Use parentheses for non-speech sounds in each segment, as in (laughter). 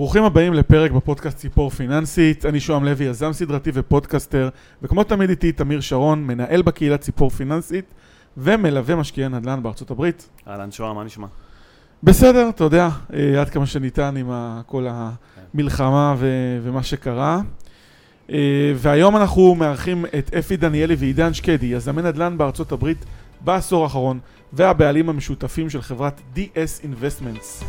ברוכים הבאים לפרק בפודקאסט ציפור פיננסית, אני שוהם לוי, יזם סדרתי ופודקאסטר, וכמו תמיד איתי תמיר שרון, מנהל בקהילה ציפור פיננסית ומלווה משקיעי נדל"ן בארצות הברית. אהלן שוהם, מה נשמע? בסדר, אתה יודע, אה, עד כמה שניתן עם כל המלחמה ו- ומה שקרה. אה, והיום אנחנו מארחים את אפי דניאלי ועידן שקדי, יזמי נדל"ן בארצות הברית בעשור האחרון, והבעלים המשותפים של חברת DS Investments.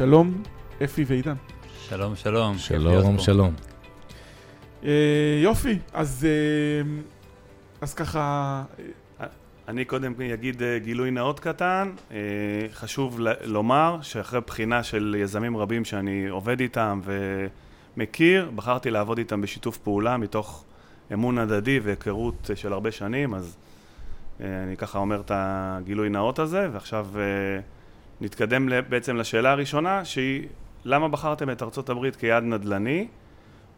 שלום, אפי ועידן. שלום, שלום. שלום. שלום. אה, יופי, אז, אה, אז ככה, אני קודם אגיד אה, גילוי נאות קטן. אה, חשוב ל- לומר שאחרי בחינה של יזמים רבים שאני עובד איתם ומכיר, בחרתי לעבוד איתם בשיתוף פעולה מתוך אמון הדדי והיכרות אה, של הרבה שנים, אז אה, אני ככה אומר את הגילוי נאות הזה, ועכשיו אה, נתקדם בעצם לשאלה הראשונה, שהיא למה בחרתם את ארצות הברית כיעד נדל"ני,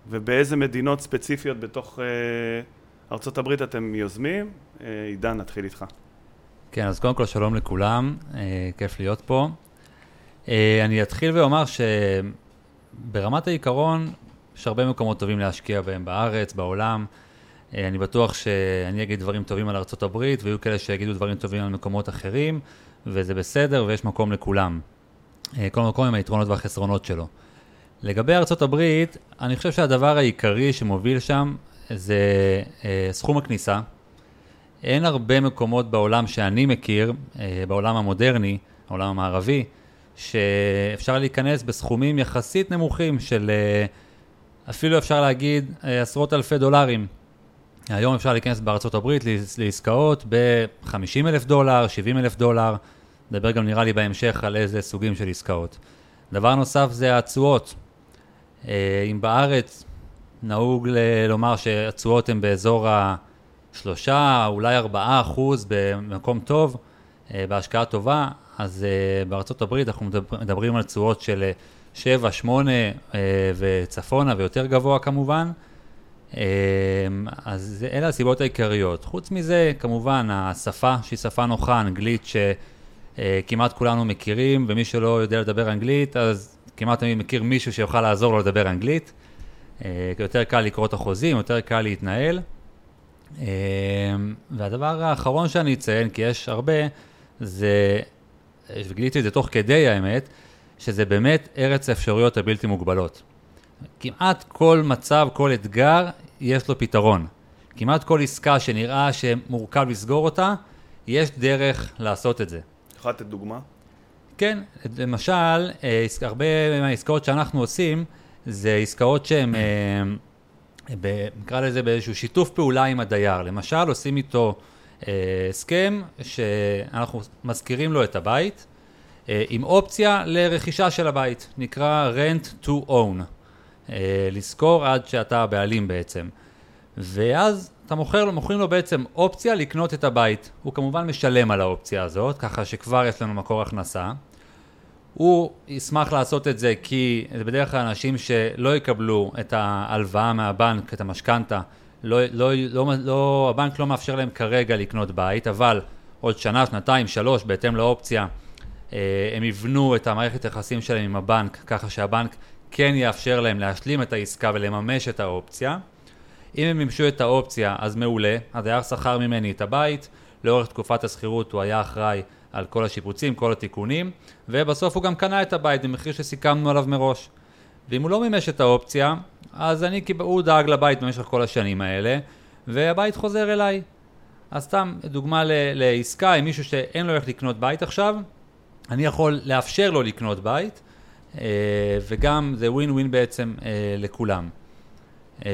ובאיזה מדינות ספציפיות בתוך אה, ארצות הברית אתם יוזמים? אה, עידן, נתחיל איתך. כן, אז קודם כל שלום לכולם, אה, כיף להיות פה. אה, אני אתחיל ואומר שברמת העיקרון, יש הרבה מקומות טובים להשקיע בהם בארץ, בעולם. אה, אני בטוח שאני אגיד דברים טובים על ארה"ב, ויהיו כאלה שיגידו דברים טובים על מקומות אחרים, וזה בסדר, ויש מקום לכולם. אה, כל מקום עם היתרונות והחסרונות שלו. לגבי הברית, אני חושב שהדבר העיקרי שמוביל שם זה אה, סכום הכניסה. אין הרבה מקומות בעולם שאני מכיר, אה, בעולם המודרני, העולם המערבי, שאפשר להיכנס בסכומים יחסית נמוכים של אפילו אפשר להגיד עשרות אלפי דולרים. היום אפשר להיכנס בארצות הברית לעס- לעסקאות ב-50 אלף דולר, 70 אלף דולר, נדבר גם נראה לי בהמשך על איזה סוגים של עסקאות. דבר נוסף זה התשואות. אה, אם בארץ נהוג ל- לומר שהתשואות הן באזור השלושה, אולי ארבעה אחוז במקום טוב, אה, בהשקעה טובה, אז אה, בארצות הברית אנחנו מדבר- מדברים על תשואות של אה, שבע, שמונה אה, וצפונה ויותר גבוה כמובן. אז אלה הסיבות העיקריות. חוץ מזה, כמובן, השפה שהיא שפה נוחה, אנגלית שכמעט כולנו מכירים, ומי שלא יודע לדבר אנגלית, אז כמעט תמיד מכיר מישהו שיוכל לעזור לו לדבר אנגלית. אה, יותר קל לקרוא את החוזים, יותר קל להתנהל. אה, והדבר האחרון שאני אציין, כי יש הרבה, זה, וגיליתי את זה תוך כדי האמת, שזה באמת ארץ האפשרויות הבלתי מוגבלות. כמעט כל מצב, כל אתגר, יש לו פתרון. כמעט כל עסקה שנראה שמורכב לסגור אותה, יש דרך לעשות את זה. יכול לתת דוגמה? כן, למשל, אה, הרבה מהעסקאות שאנחנו עושים, זה עסקאות שהן, אה, נקרא לזה באיזשהו שיתוף פעולה עם הדייר. למשל, עושים איתו אה, הסכם שאנחנו מזכירים לו את הבית, עם אופציה לרכישה של הבית, נקרא rent to own, לשכור עד שאתה הבעלים בעצם. ואז אתה מוכר לו, מוכרים לו בעצם אופציה לקנות את הבית. הוא כמובן משלם על האופציה הזאת, ככה שכבר יש לנו מקור הכנסה. הוא ישמח לעשות את זה כי זה בדרך כלל אנשים שלא יקבלו את ההלוואה מהבנק, את המשכנתה, לא, לא, לא, לא, הבנק לא מאפשר להם כרגע לקנות בית, אבל עוד שנה, שנתיים, שלוש, בהתאם לאופציה, אה, הם יבנו את המערכת היחסים שלהם עם הבנק, ככה שהבנק כן יאפשר להם להשלים את העסקה ולממש את האופציה. אם הם מימשו את האופציה, אז מעולה, הדייר שכר ממני את הבית, לאורך תקופת השכירות הוא היה אחראי על כל השיפוצים, כל התיקונים, ובסוף הוא גם קנה את הבית במחיר שסיכמנו עליו מראש. ואם הוא לא מימש את האופציה, אז אני, הוא דאג לבית במשך כל השנים האלה, והבית חוזר אליי. אז סתם דוגמה לעסקה עם מישהו שאין לו איך לקנות בית עכשיו, אני יכול לאפשר לו לקנות בית, אה, וגם זה ווין ווין בעצם אה, לכולם. אה,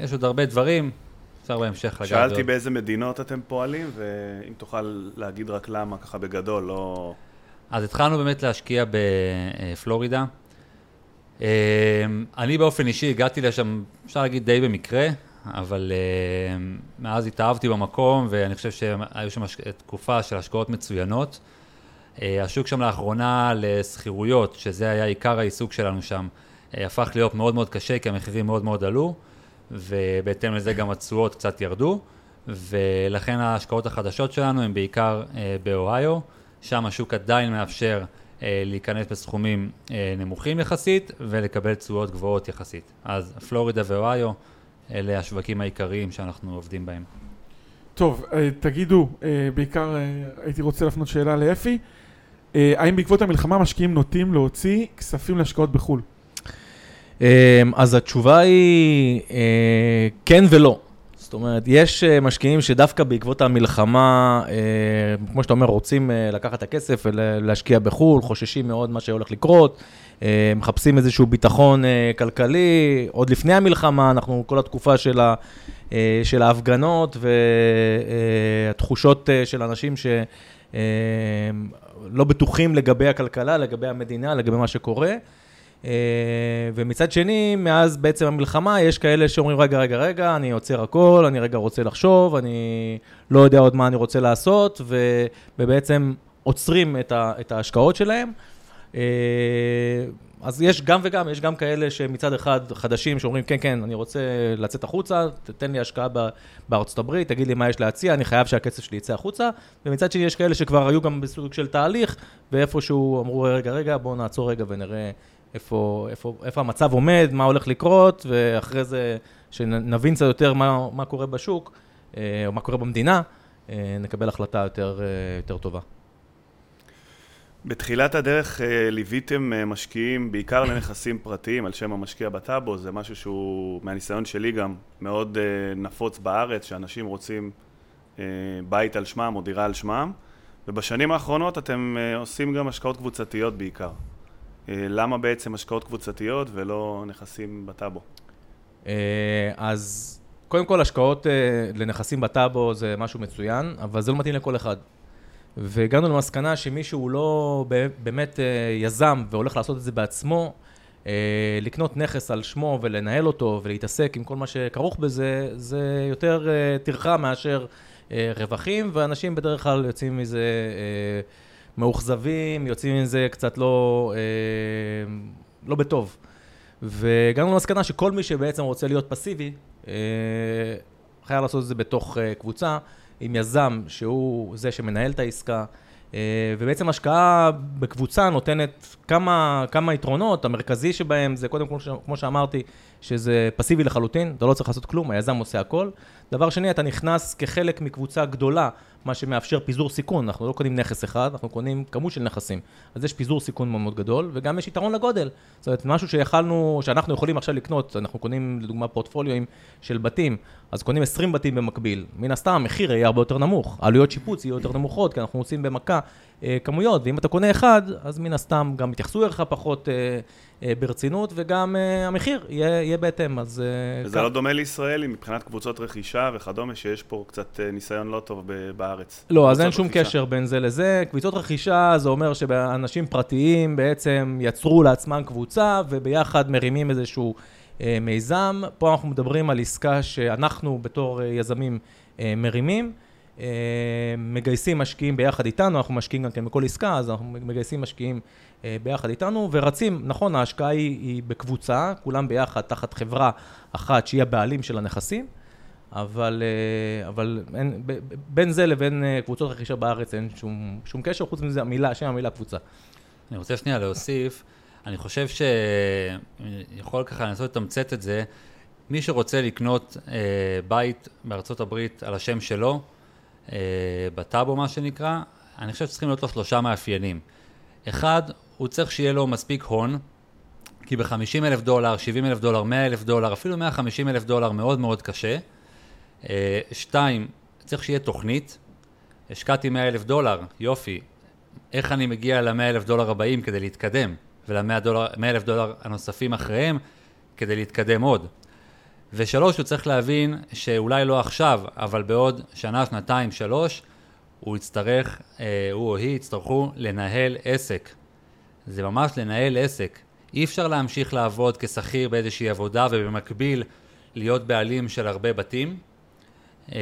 יש עוד הרבה דברים, אפשר בהמשך לגעת. שאלתי עוד. באיזה מדינות אתם פועלים, ואם תוכל להגיד רק למה, ככה בגדול, לא... אז התחלנו באמת להשקיע בפלורידה. אה, אני באופן אישי הגעתי לשם, אפשר להגיד די במקרה, אבל אה, מאז התאהבתי במקום, ואני חושב שהיו שם תקופה של השקעות מצוינות. השוק שם לאחרונה לשכירויות, שזה היה עיקר העיסוק שלנו שם, הפך להיות מאוד מאוד קשה, כי המחירים מאוד מאוד עלו, ובהתאם לזה גם התשואות קצת ירדו, ולכן ההשקעות החדשות שלנו הן בעיקר אה, באוהיו, שם השוק עדיין מאפשר אה, להיכנס בסכומים אה, נמוכים יחסית ולקבל תשואות גבוהות יחסית. אז פלורידה ואוהיו אלה השווקים העיקריים שאנחנו עובדים בהם. טוב, אה, תגידו, אה, בעיקר אה, הייתי רוצה להפנות שאלה לאפי. אה, האם בעקבות המלחמה משקיעים נוטים להוציא כספים להשקעות בחו"ל? אמ, אז התשובה היא אה, כן ולא. זאת אומרת, יש אה, משקיעים שדווקא בעקבות המלחמה, אה, כמו שאתה אומר, רוצים לקחת את הכסף ולהשקיע בחו"ל, חוששים מאוד מה שהולך לקרות, מחפשים איזשהו ביטחון כלכלי. עוד לפני המלחמה, אנחנו כל התקופה של, ה, של ההפגנות והתחושות של אנשים ש... אה, לא בטוחים לגבי הכלכלה, לגבי המדינה, לגבי מה שקורה. אה, ומצד שני, מאז בעצם המלחמה, יש כאלה שאומרים, רגע, רגע, רגע, אני עוצר הכל, אני רגע רוצה לחשוב, אני לא יודע עוד מה אני רוצה לעשות, ו- ובעצם עוצרים את, ה- את ההשקעות שלהם. אה, אז יש גם וגם, יש גם כאלה שמצד אחד חדשים שאומרים, כן, כן, אני רוצה לצאת החוצה, תתן לי השקעה בארצות הברית, תגיד לי מה יש להציע, אני חייב שהכסף שלי יצא החוצה. ומצד שני יש כאלה שכבר היו גם בסוג של תהליך, ואיפשהו אמרו, רגע, רגע, בואו נעצור רגע ונראה איפה, איפה, איפה המצב עומד, מה הולך לקרות, ואחרי זה, שנבין קצת יותר מה, מה קורה בשוק, אה, או מה קורה במדינה, אה, נקבל החלטה יותר, אה, יותר טובה. בתחילת הדרך ליוויתם משקיעים בעיקר לנכסים פרטיים על שם המשקיע בטאבו, זה משהו שהוא, מהניסיון שלי גם, מאוד נפוץ בארץ, שאנשים רוצים בית על שמם או דירה על שמם, ובשנים האחרונות אתם עושים גם השקעות קבוצתיות בעיקר. למה בעצם השקעות קבוצתיות ולא נכסים בטאבו? אז קודם כל, השקעות לנכסים בטאבו זה משהו מצוין, אבל זה לא מתאים לכל אחד. והגענו למסקנה שמי שהוא לא באמת אה, יזם והולך לעשות את זה בעצמו, אה, לקנות נכס על שמו ולנהל אותו ולהתעסק עם כל מה שכרוך בזה, זה יותר אה, טרחה מאשר רווחים, ואנשים בדרך כלל יוצאים מזה מאוכזבים, יוצאים מזה קצת לא, לא בטוב. והגענו למסקנה שכל מי שבעצם רוצה להיות פסיבי, חייב לעשות את זה בתוך קבוצה. עם יזם שהוא זה שמנהל את העסקה, אה, ובעצם השקעה בקבוצה נותנת כמה, כמה יתרונות, המרכזי שבהם זה קודם כל, כמו שאמרתי, שזה פסיבי לחלוטין, אתה לא צריך לעשות כלום, היזם עושה הכל. דבר שני, אתה נכנס כחלק מקבוצה גדולה, מה שמאפשר פיזור סיכון, אנחנו לא קונים נכס אחד, אנחנו קונים כמות של נכסים. אז יש פיזור סיכון מאוד מאוד גדול, וגם יש יתרון לגודל. זאת אומרת, משהו שיכלנו, שאנחנו יכולים עכשיו לקנות, אנחנו קונים לדוגמה פורטפוליואים של בתים, אז קונים 20 בתים במקביל. מן הסתם המחיר יהיה הרבה יותר נמוך, העלויות שיפוץ יהיו יותר נמוכות, כי אנחנו עושים במכה כמויות, ואם אתה קונה אחד, אז מן הסתם גם יתייחסו אליך פחות אה, אה, ברצינות, וגם אה, המחיר יהיה, יהיה בהתאם, אז... אה, זה לא דומה לישראל מבחינת קבוצות רכישה וכדומה, שיש פה קצת אה, ניסיון לא טוב בארץ. לא, אז אין שום רכישה. קשר בין זה לזה. קבוצות רכישה, זה אומר שאנשים פרטיים בעצם יצרו לעצמם קבוצה, וביחד מרימים איזשהו... אה, מיזם. פה אנחנו מדברים על עסקה שאנחנו בתור אה, יזמים אה, מרימים. מגייסים משקיעים ביחד איתנו, אנחנו משקיעים גם כן בכל עסקה, אז אנחנו מגייסים משקיעים ביחד איתנו ורצים, נכון, ההשקעה היא, היא בקבוצה, כולם ביחד תחת חברה אחת שהיא הבעלים של הנכסים, אבל, אבל אין, בין זה לבין קבוצות רכישה בארץ אין שום, שום קשר, חוץ מזה המילה, שם המילה קבוצה. אני רוצה שנייה להוסיף. אני חושב שיכול ככה לנסות לתמצת את זה, מי שרוצה לקנות אה, בית בארצות הברית על השם שלו, אה, בטאבו מה שנקרא, אני חושב שצריכים להיות לו שלושה מאפיינים. אחד, הוא צריך שיהיה לו מספיק הון, כי ב-50 אלף דולר, 70 אלף דולר, 100 אלף דולר, אפילו 150 אלף דולר מאוד מאוד קשה. אה, שתיים, צריך שיהיה תוכנית. השקעתי 100 אלף דולר, יופי, איך אני מגיע ל-100 אלף דולר הבאים כדי להתקדם? ול-100 אלף דולר הנוספים אחריהם כדי להתקדם עוד. ושלוש, הוא צריך להבין שאולי לא עכשיו, אבל בעוד שנה, שנתיים, שלוש, הוא יצטרך, אה, הוא או היא יצטרכו לנהל עסק. זה ממש לנהל עסק. אי אפשר להמשיך לעבוד כשכיר באיזושהי עבודה ובמקביל להיות בעלים של הרבה בתים. אה,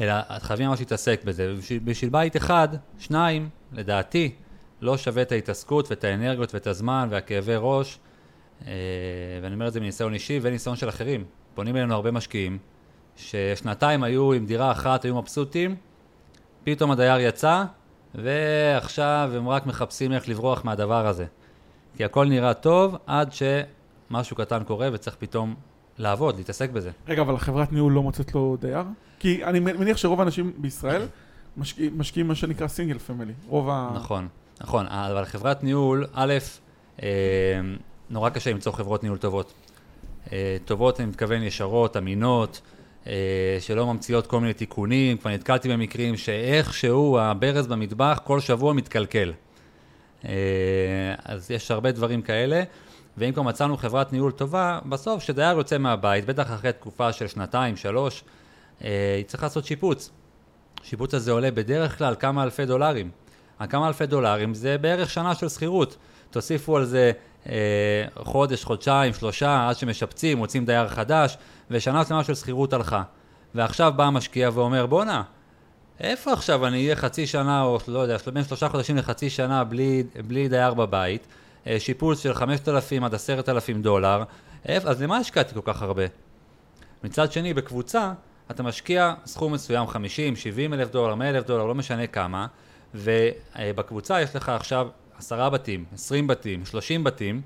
אלא חייבים ממש להתעסק בזה. בשביל, בית אחד, שניים, לדעתי, לא שווה את ההתעסקות ואת האנרגיות ואת הזמן והכאבי ראש ואני אומר את זה מניסיון אישי וניסיון של אחרים. פונים אלינו הרבה משקיעים, ששנתיים היו עם דירה אחת, היו מבסוטים, פתאום הדייר יצא, ועכשיו הם רק מחפשים איך לברוח מהדבר הזה. כי הכל נראה טוב עד שמשהו קטן קורה וצריך פתאום לעבוד, להתעסק בזה. רגע, אבל החברת ניהול לא מוצאת לו דייר? כי אני מניח שרוב האנשים בישראל משקיעים משקיעים מה שנקרא סינגל פמילי. רוב ה... נכון, נכון, אבל חברת ניהול, א', אה, נורא קשה למצוא חברות ניהול טובות. אה, טובות, אני מתכוון ישרות, אמינות, אה, שלא ממציאות כל מיני תיקונים, כבר נתקלתי במקרים שאיכשהו הברז במטבח כל שבוע מתקלקל. אה, אז יש הרבה דברים כאלה, ואם כבר מצאנו חברת ניהול טובה, בסוף כשדייר יוצא מהבית, בטח אחרי תקופה של שנתיים, שלוש, היא צריכה לעשות שיפוץ. השיפוץ הזה עולה בדרך כלל כמה אלפי דולרים. הכמה אלפי דולרים זה בערך שנה של שכירות. תוסיפו על זה אה, חודש, חודשיים, שלושה, עד שמשפצים, מוצאים דייר חדש, ושנה שלמה של שכירות הלכה. ועכשיו בא המשקיע ואומר, בואנה, איפה עכשיו אני אהיה חצי שנה, או לא יודע, בין שלושה חודשים לחצי שנה בלי, בלי דייר בבית, אה, שיפוץ של 5,000 עד 10,000 דולר, איפה, אז למה השקעתי כל כך הרבה? מצד שני, בקבוצה, אתה משקיע סכום מסוים, 50, 70 אלף דולר, 100 אלף דולר, לא משנה כמה, ובקבוצה יש לך עכשיו עשרה בתים, 20 בתים, 30 בתים,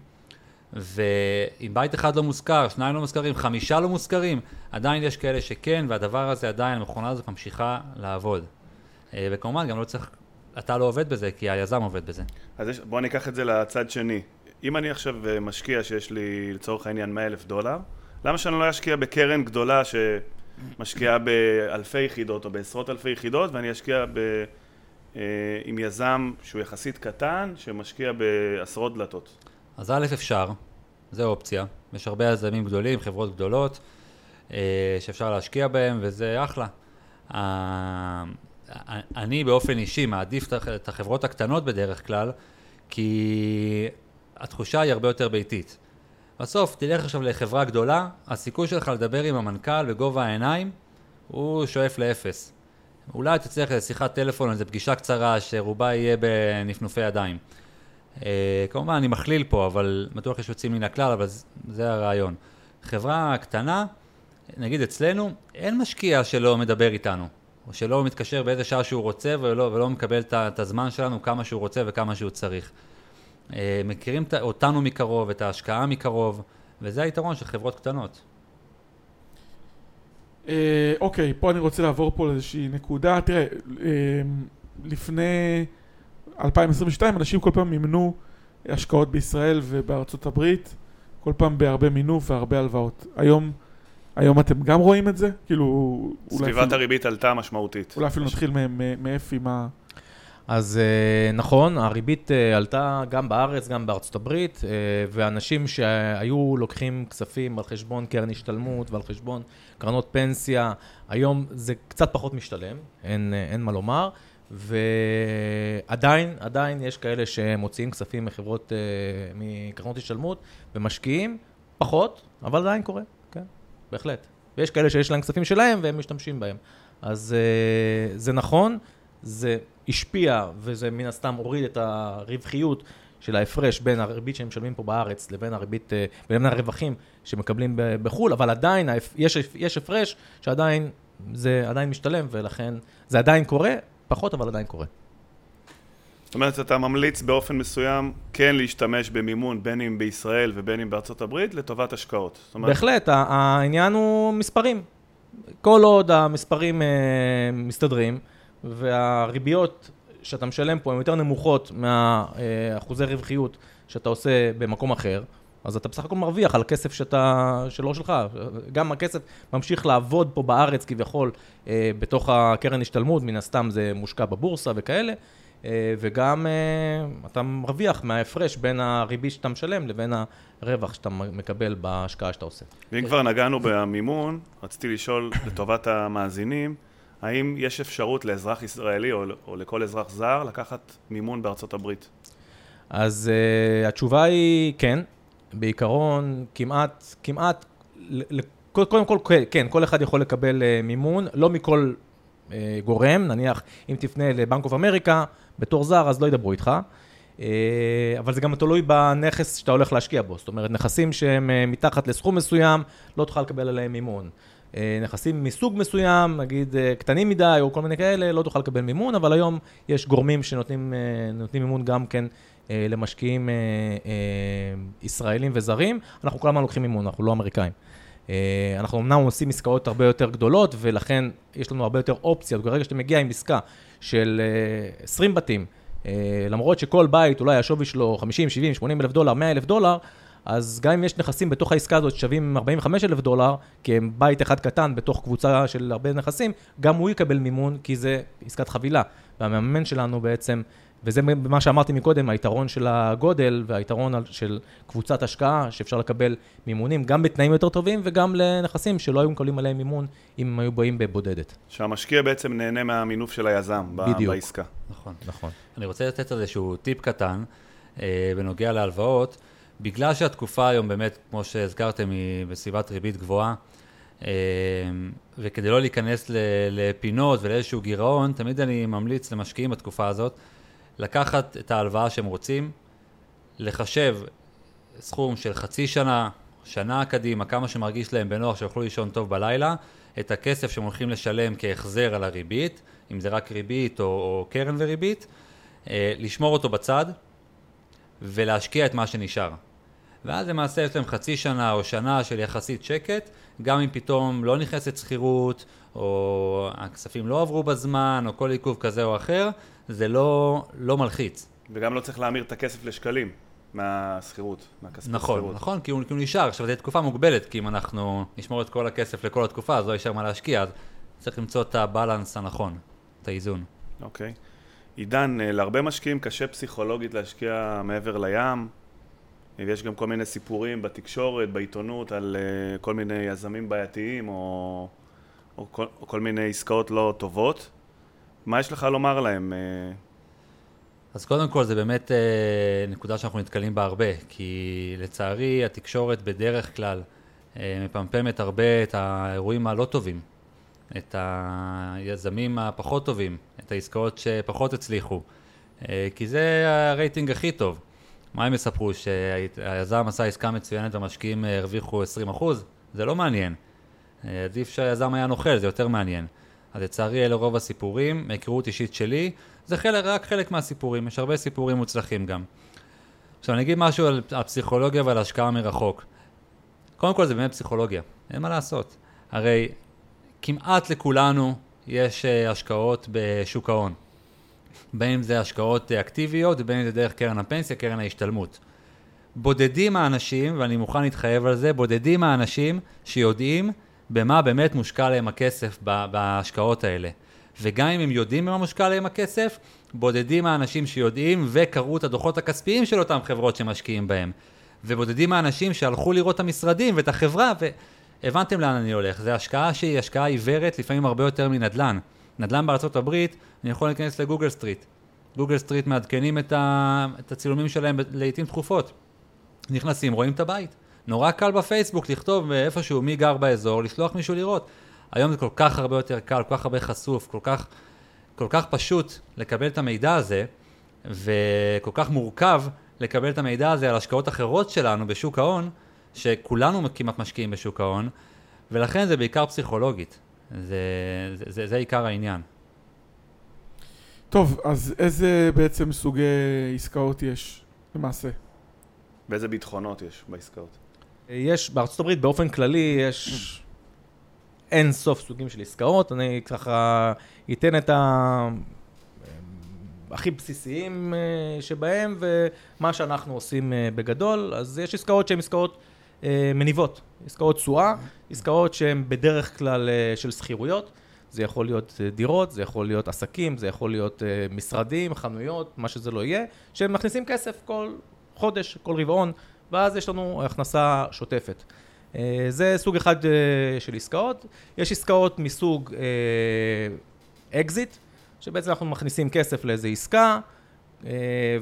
ואם בית אחד לא מושכר, שניים לא מושכרים, חמישה לא מושכרים, עדיין יש כאלה שכן, והדבר הזה עדיין, המכונה הזאת ממשיכה לעבוד. אה, וכמובן, גם לא צריך, אתה לא עובד בזה, כי היזם עובד בזה. אז יש, בוא ניקח את זה לצד שני. אם אני עכשיו אה, משקיע שיש לי לצורך העניין 100 אלף דולר, למה שאני לא אשקיע בקרן גדולה שמשקיעה באלפי יחידות או בעשרות אלפי יחידות ואני אשקיע ב, עם יזם שהוא יחסית קטן שמשקיע בעשרות דלתות? אז א', אפשר, זה אופציה. יש הרבה יזמים גדולים, חברות גדולות, אה, שאפשר להשקיע בהם, וזה אחלה. אה, אני באופן אישי מעדיף את החברות הקטנות בדרך כלל, כי התחושה היא הרבה יותר ביתית. בסוף, תלך עכשיו לחברה גדולה, הסיכוי שלך לדבר עם המנכ"ל בגובה העיניים, הוא שואף לאפס. אולי תצליח לשיחת טלפון, איזו פגישה קצרה, שרובה יהיה בנפנופי ידיים. Uh, כמובן, אני מכליל פה, אבל בטוח יש יוצאים מן הכלל, אבל זה הרעיון. חברה קטנה, נגיד אצלנו, אין משקיע שלא מדבר איתנו, או שלא מתקשר באיזה שעה שהוא רוצה ולא, ולא מקבל את הזמן שלנו כמה שהוא רוצה וכמה שהוא צריך. Uh, מכירים אותנו מקרוב, את ההשקעה מקרוב, וזה היתרון של חברות קטנות. Uh, אוקיי, פה אני רוצה לעבור פה לאיזושהי נקודה. תראה, uh, לפני... 2022 אנשים כל פעם מימנו השקעות בישראל ובארצות הברית, כל פעם בהרבה מינוף והרבה הלוואות. היום, היום אתם גם רואים את זה? כאילו... סביבת אפילו, הריבית עלתה משמעותית. אולי אפילו נתחיל מאפי, מה... אז אה, נכון, הריבית אה, עלתה גם בארץ, גם בארצות הברית, אה, ואנשים שהיו לוקחים כספים על חשבון קרן השתלמות ועל חשבון קרנות פנסיה, היום זה קצת פחות משתלם, אין, אין מה לומר. ועדיין, עדיין יש כאלה שמוציאים כספים מחברות, מקרנות השתלמות ומשקיעים, פחות, אבל עדיין קורה, כן, בהחלט. ויש כאלה שיש להם כספים שלהם והם משתמשים בהם. אז זה נכון, זה השפיע וזה מן הסתם הוריד את הרווחיות של ההפרש בין הריבית שהם משלמים פה בארץ לבין הריבית, uh, לבין הרווחים שמקבלים בחו"ל, אבל עדיין יש, יש הפרש שעדיין זה עדיין משתלם ולכן זה עדיין קורה, פחות, אבל עדיין קורה. זאת אומרת, אתה ממליץ באופן מסוים כן להשתמש במימון, בין אם בישראל ובין אם בארצות הברית, לטובת השקעות. אומרת... בהחלט, העניין הוא מספרים. כל עוד המספרים uh, מסתדרים, והריביות שאתה משלם פה הן יותר נמוכות מהאחוזי רווחיות שאתה עושה במקום אחר, אז אתה בסך הכל מרוויח על כסף שאתה, שלא שלך. גם הכסף ממשיך לעבוד פה בארץ כביכול אה, בתוך הקרן השתלמות, מן הסתם זה מושקע בבורסה וכאלה, אה, וגם אה, אתה מרוויח מההפרש בין הריבית שאתה משלם לבין הרווח שאתה מקבל בהשקעה שאתה עושה. ואם כבר נגענו במימון, רציתי לשאול לטובת המאזינים, האם יש אפשרות לאזרח ישראלי או, או לכל אזרח זר לקחת מימון בארצות הברית? אז uh, התשובה היא כן. בעיקרון, כמעט, כמעט, קודם כל, כן, כל אחד יכול לקבל אה, מימון, לא מכל אה, גורם, נניח אם תפנה לבנק אוף אמריקה בתור זר, אז לא ידברו איתך. אה, אבל זה גם תלוי בנכס שאתה הולך להשקיע בו. זאת אומרת, נכסים שהם אה, מתחת לסכום מסוים, לא תוכל לקבל עליהם מימון. אה, נכסים מסוג מסוים, נגיד אה, קטנים מדי או כל מיני כאלה, לא תוכל לקבל מימון, אבל היום יש גורמים שנותנים אה, מימון גם כן למשקיעים ישראלים וזרים. אנחנו כל הזמן לוקחים מימון, אנחנו לא אמריקאים. אנחנו אמנם עושים עסקאות הרבה יותר גדולות, ולכן יש לנו הרבה יותר אופציות. ברגע שאתה מגיע עם עסקה של אה, 20 בתים, למרות שכל בית אולי השווי שלו 50, 70, 80 אלף דולר, 100 אלף דולר, אז גם אם יש נכסים בתוך העסקה הזאת ששווים 45 אלף דולר, כי הם בית אחד קטן בתוך קבוצה של הרבה נכסים, גם הוא יקבל מימון, כי זה עסקת חבילה. והמאמן שלנו בעצם, וזה מה שאמרתי מקודם, היתרון של הגודל והיתרון של קבוצת השקעה, שאפשר לקבל מימונים גם בתנאים יותר טובים וגם לנכסים שלא היו מקבלים עליהם מימון אם הם היו באים בבודדת. שהמשקיע בעצם נהנה מהמינוף של היזם בדיוק. בעסקה. נכון. נכון. אני רוצה לתת איזשהו טיפ קטן אה, בנוגע להלוואות. בגלל שהתקופה היום באמת, כמו שהזכרתם, היא בסביבת ריבית גבוהה, אה, וכדי לא להיכנס לפינות ולאיזשהו גירעון, תמיד אני ממליץ למשקיעים בתקופה הזאת לקחת את ההלוואה שהם רוצים, לחשב סכום של חצי שנה, שנה קדימה, כמה שמרגיש להם בנוח שיוכלו לישון טוב בלילה, את הכסף שהם הולכים לשלם כהחזר על הריבית, אם זה רק ריבית או, או קרן וריבית, אה, לשמור אותו בצד ולהשקיע את מה שנשאר. ואז למעשה יש להם חצי שנה או שנה של יחסית שקט, גם אם פתאום לא נכנסת שכירות, או הכספים לא עברו בזמן, או כל עיכוב כזה או אחר, זה לא, לא מלחיץ. וגם לא צריך להמיר את הכסף לשקלים מהשכירות, מהכספי נכון, שכירות. נכון, כי הוא, כי הוא נשאר. עכשיו, זו תקופה מוגבלת, כי אם אנחנו נשמור את כל הכסף לכל התקופה, אז לא יישאר מה להשקיע, אז צריך למצוא את הבלנס הנכון, את האיזון. אוקיי. עידן, אה, להרבה משקיעים קשה פסיכולוגית להשקיע מעבר לים. ויש גם כל מיני סיפורים בתקשורת, בעיתונות, על אה, כל מיני יזמים בעייתיים או, או, כל, או כל מיני עסקאות לא טובות. מה יש לך לומר להם? אה, אז קודם כל, זה באמת אה, נקודה שאנחנו נתקלים בה הרבה, כי לצערי התקשורת בדרך כלל מפמפמת הרבה את האירועים הלא טובים, את היזמים הפחות טובים, את העסקאות שפחות הצליחו, כי זה הרייטינג הכי טוב. מה הם יספרו? שהיזם עשה עסקה מצוינת והמשקיעים אה, הרוויחו 20%? זה לא מעניין. אה, עדיף שהיזם היה נוכל, זה יותר מעניין. אז לצערי אלה רוב הסיפורים, מהיכרות אישית שלי, זה חלק, רק חלק מהסיפורים, יש הרבה סיפורים מוצלחים גם. עכשיו אני אגיד משהו על הפסיכולוגיה ועל השקעה מרחוק. קודם כל זה באמת פסיכולוגיה, אין מה לעשות. הרי כמעט לכולנו יש אה, השקעות בשוק ההון. בין אם זה השקעות אה, אקטיביות ובין אם זה דרך קרן הפנסיה, קרן ההשתלמות. בודדים האנשים, ואני מוכן להתחייב על זה, בודדים האנשים שיודעים במה באמת מושקע להם הכסף בהשקעות האלה. וגם אם הם יודעים במה מושקע להם הכסף, בודדים האנשים שיודעים וקראו את הדוחות הכספיים של אותן חברות שמשקיעים בהם. ובודדים האנשים שהלכו לראות את המשרדים ואת החברה, והבנתם לאן אני הולך. זו השקעה שהיא השקעה עיוורת, לפעמים הרבה יותר מנדל"ן. נדל"ן בארצות הברית, אני יכול להיכנס לגוגל Street. גוגל Street מעדכנים את, ה... את הצילומים שלהם לעיתים תכופות. נכנסים, רואים את הבית. נורא קל בפייסבוק לכתוב איפשהו מי גר באזור, לשלוח מישהו לראות. היום זה כל כך הרבה יותר קל, כל כך הרבה חשוף, כל כך, כל כך פשוט לקבל את המידע הזה, וכל כך מורכב לקבל את המידע הזה על השקעות אחרות שלנו בשוק ההון, שכולנו כמעט משקיעים בשוק ההון, ולכן זה בעיקר פסיכולוגית. זה, זה, זה, זה עיקר העניין. טוב, אז איזה בעצם סוגי עסקאות יש למעשה? ואיזה ביטחונות יש בעסקאות? יש, בארצות הברית באופן כללי יש אין סוף סוגים של עסקאות, אני ככה אתן את ה... הכי בסיסיים אה, שבהם, ומה שאנחנו עושים אה, בגדול, אז יש עסקאות שהן עסקאות מניבות, עסקאות תשואה, עסקאות שהן בדרך כלל אה, של שכירויות, זה יכול להיות אה, דירות, זה יכול להיות עסקים, זה יכול להיות אה, משרדים, חנויות, מה שזה לא יהיה, שהם מכניסים כסף כל חודש, כל רבעון, ואז יש לנו הכנסה שוטפת. אה, זה סוג אחד אה, של עסקאות. יש עסקאות מסוג אקזיט, שבעצם אנחנו מכניסים כסף לאיזו עסקה, אה,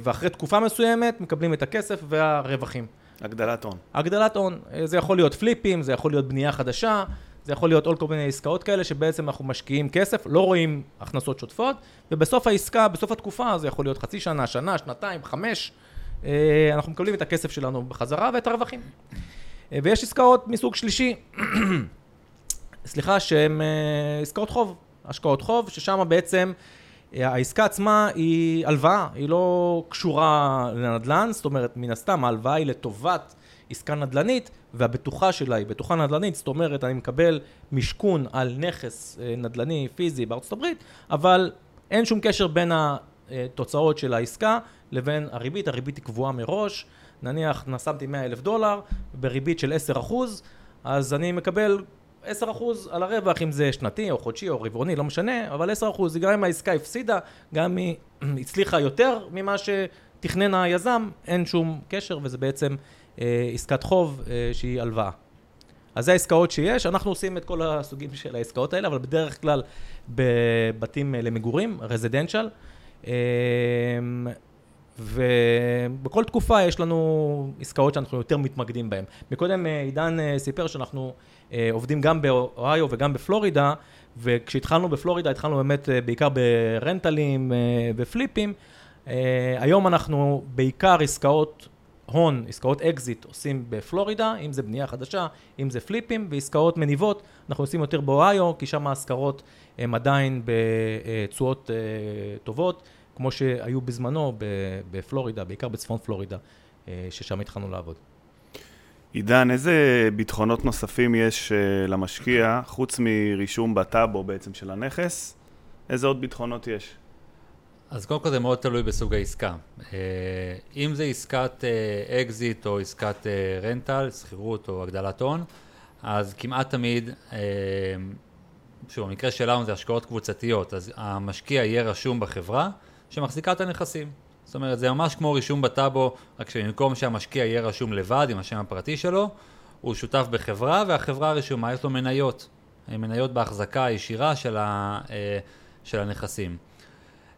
ואחרי תקופה מסוימת מקבלים את הכסף והרווחים. הגדלת הון. הגדלת הון, אה, זה יכול להיות פליפים, זה יכול להיות בנייה חדשה, זה יכול להיות עוד כל מיני עסקאות כאלה שבעצם אנחנו משקיעים כסף, לא רואים הכנסות שוטפות, ובסוף העסקה, בסוף התקופה, זה יכול להיות חצי שנה, שנה, שנתיים, חמש, אה, אנחנו מקבלים את הכסף שלנו בחזרה ואת הרווחים. אה, ויש עסקאות מסוג שלישי, (clears throat) סליחה, שהן עסקאות חוב, השקעות חוב, ששם בעצם העסקה עצמה היא הלוואה, היא לא קשורה לנדל"ן, זאת אומרת, מן הסתם ההלוואה היא לטובת עסקה נדל"נית, והבטוחה שלה היא בטוחה נדל"נית, זאת אומרת, אני מקבל משכון על נכס נדל"ני פיזי בארצות הברית, אבל אין שום קשר בין התוצאות של העסקה לבין הריבית, הריבית היא קבועה מראש, נניח נשמתי 100 אלף דולר בריבית של 10 אחוז, אז אני מקבל 10 אחוז על הרווח, אם זה שנתי או חודשי או רבעוני, לא משנה, אבל 10 אחוז, גם אם העסקה הפסידה, גם אם היא (clears throat) הצליחה יותר ממה שתכנן היזם, אין שום קשר וזה בעצם אה, עסקת חוב אה, שהיא הלוואה. אז זה העסקאות שיש, אנחנו עושים את כל הסוגים של העסקאות האלה, אבל בדרך כלל בבתים למגורים, רזידנציאל. ובכל תקופה יש לנו עסקאות שאנחנו יותר מתמקדים בהן. מקודם אה, עידן אה, סיפר שאנחנו אה, עובדים גם באוהיו וגם בפלורידה, וכשהתחלנו בפלורידה התחלנו באמת בעיקר ברנטלים ופליפים. היום אנחנו בעיקר עסקאות הון, עסקאות אקזיט עושים בפלורידה, אם זה בנייה חדשה, אם זה פליפים, ועסקאות מניבות אנחנו עושים יותר באוהיו, כי שם ההשכרות הן עדיין בתשואות טובות. כמו שהיו בזמנו בפלורידה, בעיקר בצפון פלורידה, אה, ששם התחלנו לעבוד. עידן, איזה ביטחונות נוספים יש אה, למשקיע, חוץ מרישום בטאבו בעצם של הנכס? איזה עוד ביטחונות יש? אז קודם כל זה מאוד תלוי בסוג העסקה. אה, אם זה עסקת אקזיט או עסקת rental, שכירות או הגדלת הון, אז כמעט תמיד, שוב, במקרה שלנו זה השקעות קבוצתיות, אז המשקיע יהיה רשום בחברה, שמחזיקה את הנכסים. זאת אומרת, זה ממש כמו רישום בטאבו, רק שבמקום שהמשקיע יהיה רשום לבד עם השם הפרטי שלו, הוא שותף בחברה, והחברה הרשומה יש לו מניות. מניות בהחזקה הישירה של, ה, אה, של הנכסים.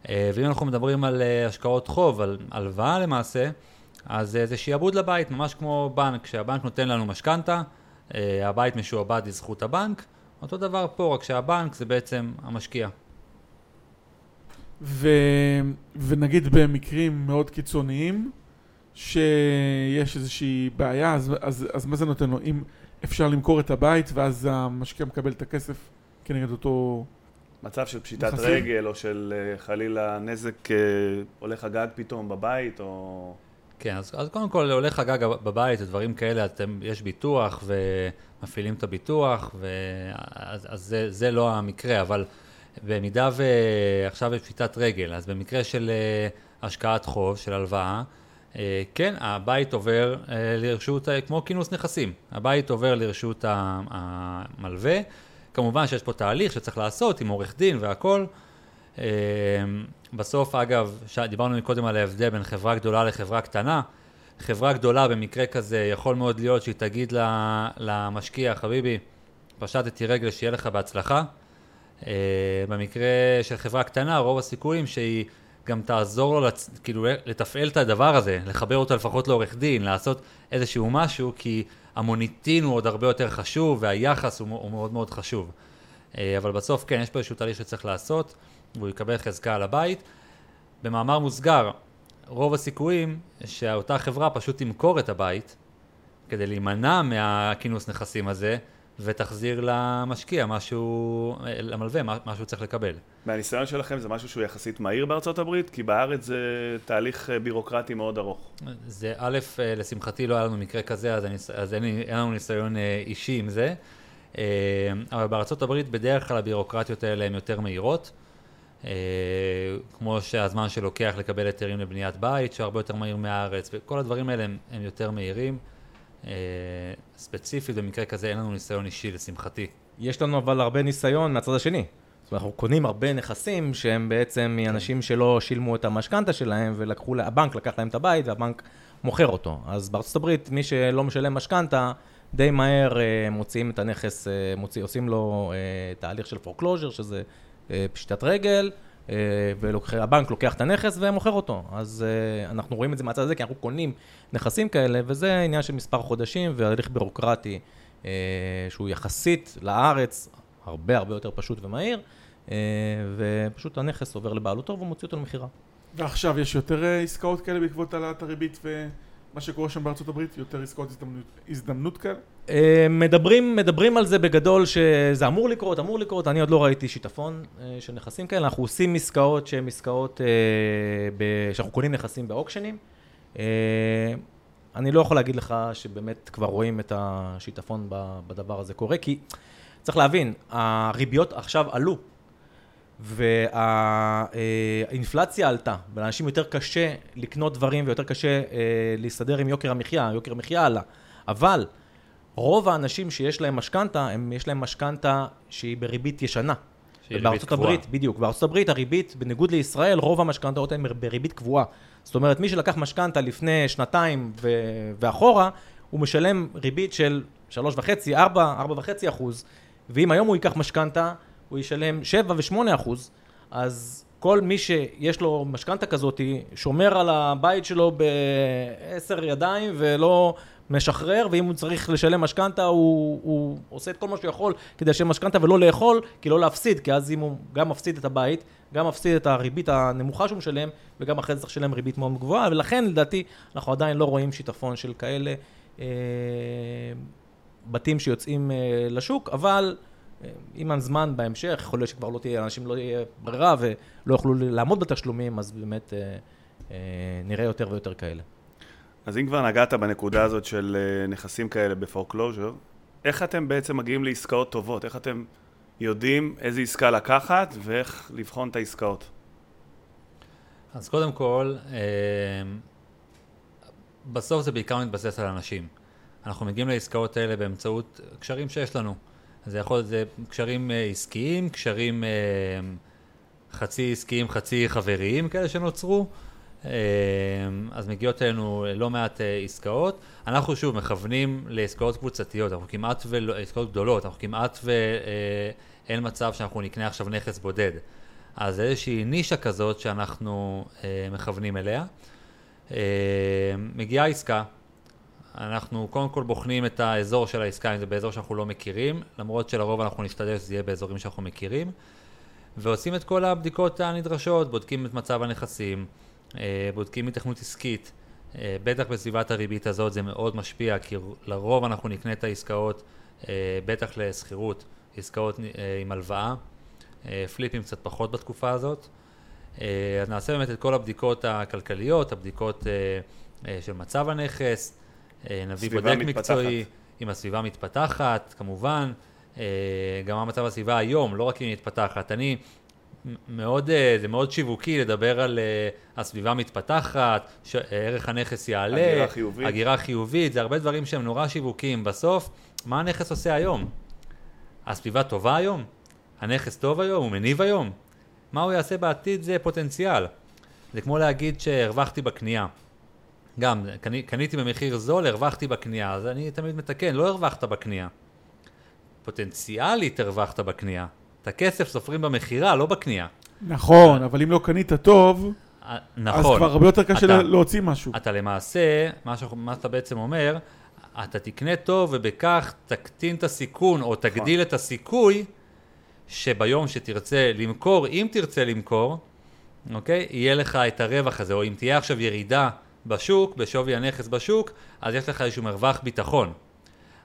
אה, ואם אנחנו מדברים על אה, השקעות חוב, על הלוואה למעשה, אז זה שיעבוד לבית, ממש כמו בנק, כשהבנק נותן לנו משכנתה, הבית משועבד לזכות הבנק, אותו דבר פה, רק שהבנק זה בעצם המשקיע. ו... ונגיד במקרים מאוד קיצוניים, שיש איזושהי בעיה, אז, אז, אז מה זה נותן לו? אם אפשר למכור את הבית ואז המשקיע מקבל את הכסף כנגד אותו... מצב של פשיטת מחסים. רגל, או של אה, חלילה נזק, אה, הולך הגג פתאום בבית, או... כן, אז, אז קודם כל הולך הגג בבית, ודברים כאלה, אתם, יש ביטוח ומפעילים את הביטוח, ואז, אז זה, זה לא המקרה, אבל במידה ועכשיו יש פשיטת רגל, אז במקרה של אה, השקעת חוב, של הלוואה, אה, כן, הבית עובר אה, לרשות, כמו כינוס נכסים, הבית עובר לרשות המלווה, כמובן שיש פה תהליך שצריך לעשות עם עורך דין והכל. בסוף, אגב, דיברנו קודם על ההבדל בין חברה גדולה לחברה קטנה. חברה גדולה במקרה כזה יכול מאוד להיות שהיא תגיד למשקיע, חביבי, פשטתי רגל, שיהיה לך בהצלחה. Uh, במקרה של חברה קטנה, רוב הסיכויים שהיא גם תעזור לו לצ... כאילו לתפעל את הדבר הזה, לחבר אותו לפחות לעורך דין, לעשות איזשהו משהו, כי המוניטין הוא עוד הרבה יותר חשוב והיחס הוא, הוא מאוד מאוד חשוב. Uh, אבל בסוף כן, יש פה איזשהו תהליך שצריך לעשות, והוא יקבל חזקה על הבית. במאמר מוסגר, רוב הסיכויים שאותה חברה פשוט תמכור את הבית כדי להימנע מהכינוס נכסים הזה, ותחזיר למשקיע משהו, למלווה, מה שהוא צריך לקבל. מהניסיון שלכם זה משהו שהוא יחסית מהיר בארצות הברית? כי בארץ זה תהליך אה, בירוקרטי מאוד ארוך. זה א', אה, לשמחתי לא היה לנו מקרה כזה, אז, אני, אז אין, אין לנו ניסיון אה, אישי עם זה. אבל בארצות הברית בדרך כלל הבירוקרטיות האלה הן יותר מהירות. כמו שהזמן שלוקח לקבל היתרים לבניית בית, שהרבה יותר מהיר מהארץ, וכל הדברים האלה הם, הם יותר מהירים. אה, ספציפית במקרה כזה אין לנו ניסיון אישי לשמחתי. יש לנו אבל הרבה ניסיון מהצד השני. זאת אומרת, אנחנו קונים הרבה נכסים שהם בעצם מאנשים שלא שילמו את המשכנתה שלהם ולקחו, הבנק לקח להם את הבית והבנק מוכר אותו. אז בארצות הברית מי שלא משלם משכנתה די מהר אה, מוציאים את הנכס, אה, מוציא, עושים לו תהליך של foreclosure שזה פשיטת רגל אה, והבנק לוקח את הנכס ומוכר אותו. אז אה, אנחנו רואים את זה מהצד הזה, כי אנחנו קונים נכסים כאלה, וזה עניין של מספר חודשים והליך בירוקרטי אה, שהוא יחסית לארץ הרבה הרבה יותר פשוט ומהיר, אה, ופשוט הנכס עובר לבעלותו והוא מוציא אותו למכירה. ועכשיו יש יותר אה, עסקאות כאלה בעקבות העלאת הריבית ומה שקורה שם בארצות הברית? יותר עסקאות הזדמנות, הזדמנות כאלה? אה, מדברים, מדברים על זה בגדול שזה אמור לקרות, אמור לקרות, אני עוד לא ראיתי שיטפון אה, של נכסים כאלה, אנחנו עושים עסקאות שהן עסקאות אה, שאנחנו קונים נכסים באוקשנים. אני לא יכול להגיד לך שבאמת כבר רואים את השיטפון בדבר הזה קורה, כי צריך להבין, הריביות עכשיו עלו, והאינפלציה עלתה, ולאנשים יותר קשה לקנות דברים ויותר קשה אה, להסתדר עם יוקר המחיה, יוקר המחיה עלה, אבל רוב האנשים שיש להם משכנתה, יש להם משכנתה שהיא בריבית ישנה. שהיא ריבית קבועה. הברית, בדיוק, בארצות הברית הריבית, בניגוד לישראל, רוב המשכנתאות הן בריבית קבועה. זאת אומרת, מי שלקח משכנתה לפני שנתיים ו- ואחורה, הוא משלם ריבית של 3.5, 4, 4.5 אחוז, ואם היום הוא ייקח משכנתה, הוא ישלם 7 ו-8 אחוז, אז כל מי שיש לו משכנתה כזאת, שומר על הבית שלו בעשר ידיים ולא משחרר, ואם הוא צריך לשלם משכנתה, הוא, הוא עושה את כל מה שהוא יכול כדי לשלם משכנתה ולא לאכול, כי לא להפסיד, כי אז אם הוא גם מפסיד את הבית, גם מפסיד את הריבית הנמוכה שהוא משלם, וגם אחרי זה צריך לשלם ריבית מאוד גבוהה, ולכן לדעתי אנחנו עדיין לא רואים שיטפון של כאלה אה, בתים שיוצאים אה, לשוק, אבל עם הזמן בהמשך, יכול להיות שכבר לא תהיה, לאנשים לא תהיה ברירה ולא יוכלו לעמוד בתשלומים, אז באמת אה, אה, נראה יותר ויותר כאלה. אז אם כבר נגעת בנקודה הזאת של אה, נכסים כאלה ב foreclosure, איך אתם בעצם מגיעים לעסקאות טובות? איך אתם יודעים איזה עסקה לקחת ואיך לבחון את העסקאות? אז קודם כל, אה, בסוף זה בעיקר מתבסס על אנשים. אנחנו מגיעים לעסקאות האלה באמצעות קשרים שיש לנו. זה יכול להיות זה קשרים אה, עסקיים, קשרים אה, חצי עסקיים, חצי חבריים כאלה שנוצרו. אה, אז מגיעות אלינו לא מעט עסקאות. אנחנו שוב מכוונים לעסקאות קבוצתיות, אנחנו כמעט ולא, עסקאות גדולות, אנחנו כמעט ואין מצב שאנחנו נקנה עכשיו נכס בודד. אז זה איזושהי נישה כזאת שאנחנו מכוונים אליה. מגיעה עסקה, אנחנו קודם כל בוחנים את האזור של העסקה, אם זה באזור שאנחנו לא מכירים, למרות שלרוב אנחנו נשתדל שזה יהיה באזורים שאנחנו מכירים, ועושים את כל הבדיקות הנדרשות, בודקים את מצב הנכסים, אה, בודקים התכנות עסקית, אה, בטח בסביבת הריבית הזאת זה מאוד משפיע, כי לרוב אנחנו נקנה את העסקאות, אה, בטח לשכירות, עסקאות עם הלוואה, אה, פליפים קצת פחות בתקופה הזאת. אז נעשה באמת את כל הבדיקות הכלכליות, הבדיקות של מצב הנכס, נביא סביבה בודק מתפתחת. מקצועי, אם הסביבה מתפתחת, כמובן, אה, גם מה מצב הסביבה היום, לא רק אם היא מתפתחת. אני, מאוד, אה, זה מאוד שיווקי לדבר על אה, הסביבה מתפתחת, שערך הנכס יעלה, הגירה חיובית. הגירה חיובית, זה הרבה דברים שהם נורא שיווקיים. בסוף, מה הנכס עושה היום? הסביבה טובה היום? הנכס טוב היום? הוא מניב היום? מה הוא יעשה בעתיד זה פוטנציאל. זה כמו להגיד שהרווחתי בקנייה. גם, קני, קניתי במחיר זול, הרווחתי בקנייה, אז אני תמיד מתקן, לא הרווחת בקנייה. פוטנציאלית הרווחת בקנייה. את הכסף סופרים במכירה, לא בקנייה. נכון, אבל אם לא קנית טוב, אה, אז נכון. כבר הרבה יותר קשה אתה- להוציא משהו. אתה למעשה, מה, שאנחנו, מה שאתה בעצם אומר, אתה תקנה טוב ובכך תקטין את הסיכון או תגדיל את הסיכוי שביום שתרצה למכור, אם תרצה למכור, אוקיי, יהיה לך את הרווח הזה, או אם תהיה עכשיו ירידה בשוק, בשווי הנכס בשוק, אז יש לך איזשהו מרווח ביטחון.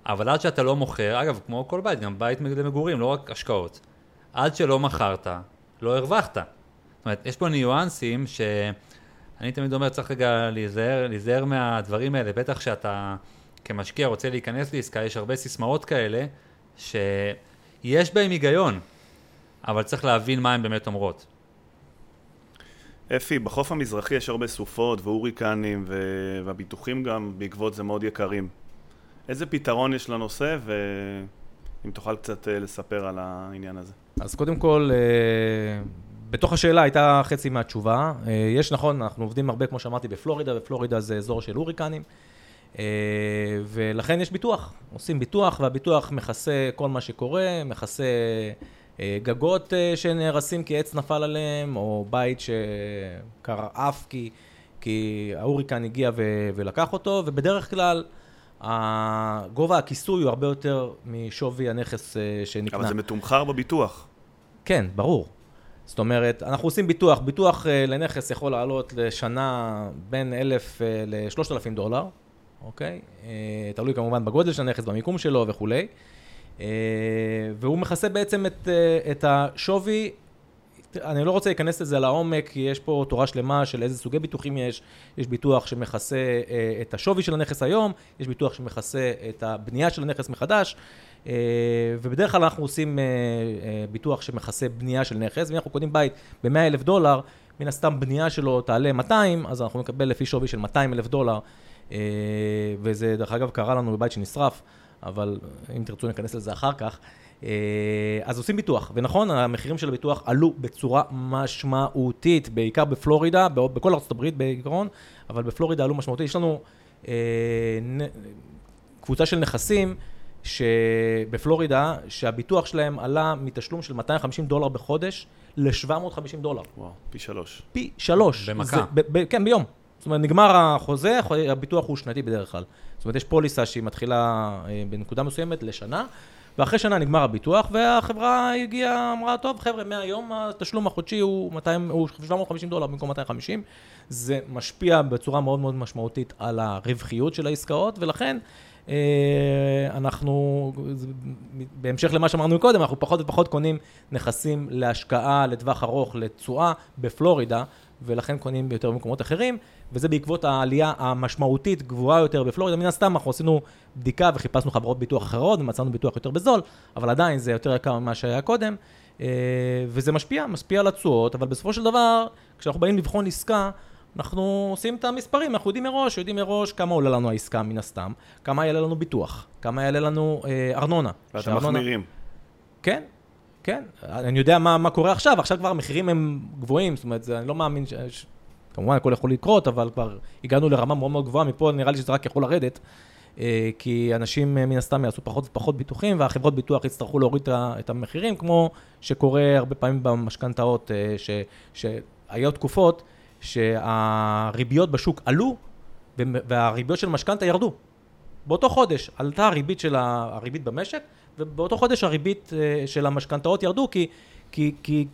אבל עד שאתה לא מוכר, אגב, כמו כל בית, גם בית למגורים, לא רק השקעות, עד שלא מכרת, לא הרווחת. זאת אומרת, יש פה ניואנסים שאני תמיד אומר, צריך רגע להיזהר, להיזהר מהדברים האלה, בטח שאתה כמשקיע רוצה להיכנס לעסקה, יש הרבה סיסמאות כאלה, שיש בהם היגיון, אבל צריך להבין מה הן באמת אומרות. אפי, בחוף המזרחי יש הרבה סופות והוריקנים ו... והביטוחים גם בעקבות זה מאוד יקרים. איזה פתרון יש לנושא ואם תוכל קצת אה, לספר על העניין הזה. אז קודם כל, אה, בתוך השאלה הייתה חצי מהתשובה. אה, יש נכון, אנחנו עובדים הרבה, כמו שאמרתי, בפלורידה, ופלורידה זה אזור של הוריקנים. ולכן יש ביטוח, עושים ביטוח, והביטוח מכסה כל מה שקורה, מכסה אה, גגות אה, שנהרסים כי עץ נפל עליהם, או בית שקרעף כי, כי ההוריקן הגיע ו- ולקח אותו, ובדרך כלל גובה הכיסוי הוא הרבה יותר משווי הנכס אה, שנקנה. אבל זה מתומחר בביטוח. כן, ברור. זאת אומרת, אנחנו עושים ביטוח, ביטוח לנכס יכול לעלות לשנה בין אלף uh, לשלושת אלפים דולר, אוקיי? תלוי כמובן בגודל של הנכס, במיקום שלו וכולי. Uh, והוא מכסה בעצם את, uh, את השווי, אני לא רוצה להיכנס לזה לעומק, כי יש פה תורה שלמה של איזה סוגי ביטוחים יש. יש ביטוח שמכסה uh, את השווי של הנכס היום, יש ביטוח שמכסה את הבנייה של הנכס מחדש. אה, ובדרך כלל אנחנו עושים אה, אה, ביטוח שמכסה בנייה של נכס, ואם אנחנו קונים בית ב-100 אלף דולר, מן הסתם בנייה שלו תעלה 200, אז אנחנו נקבל לפי שווי של 200 אלף דולר, וזה דרך אגב קרה לנו בבית שנשרף, אבל אם תרצו ניכנס לזה אחר כך. אז עושים ביטוח, ונכון, המחירים של הביטוח עלו בצורה משמעותית, בעיקר בפלורידה, בכל ארה"ב בעיקרון, אבל בפלורידה עלו משמעותית. יש לנו קבוצה של נכסים שבפלורידה, שהביטוח שלהם עלה מתשלום של 250 דולר בחודש ל-750 דולר. וואו, פי שלוש. פי שלוש. במכה. זה, ב, ב, כן, ביום. אומרת, נגמר החוזה, הביטוח הוא שנתי בדרך כלל. זאת אומרת, יש פוליסה שהיא מתחילה אה, בנקודה מסוימת לשנה, ואחרי שנה נגמר הביטוח, והחברה הגיעה, אמרה, טוב, חבר'ה, מהיום התשלום החודשי הוא, 200, הוא 750 דולר במקום 250. זה משפיע בצורה מאוד מאוד משמעותית על הרווחיות של העסקאות, ולכן אנחנו, בהמשך למה שאמרנו קודם, אנחנו פחות ופחות קונים נכסים להשקעה לטווח ארוך, לתשואה בפלורידה, ולכן קונים ביותר במקומות אחרים, וזה בעקבות העלייה המשמעותית גבוהה יותר בפלורידה. מן הסתם אנחנו עשינו בדיקה וחיפשנו חברות ביטוח אחרות ומצאנו ביטוח יותר בזול, אבל עדיין זה יותר יקר ממה שהיה קודם, אה, וזה משפיע, משפיע על התשואות, אבל בסופו של דבר, כשאנחנו באים לבחון עסקה, אנחנו עושים את המספרים, אנחנו יודעים מראש, יודעים מראש כמה עולה לנו העסקה מן הסתם, כמה יעלה לנו ביטוח, כמה יעלה לנו אה, ארנונה. ואתם מחמירים. כן, כן. אני יודע מה, מה קורה עכשיו, עכשיו כבר המחירים הם גבוהים, זאת אומרת, זה, אני לא מאמין ש... ש... כמובן הכל יכול לקרות, אבל כבר הגענו לרמה מאוד מאוד גבוהה, מפה נראה לי שזה רק יכול לרדת, אה, כי אנשים אה, מן הסתם יעשו פחות ופחות ביטוחים, והחברות ביטוח יצטרכו להוריד את המחירים, כמו שקורה הרבה פעמים במשכנתאות, אה, שהיו תקופות שהריביות בשוק עלו והריביות של משכנתה ירדו. באותו חודש עלתה הריבית של הריבית במשק ובאותו חודש הריבית אה, של המשכנתאות ירדו כי, כי, כי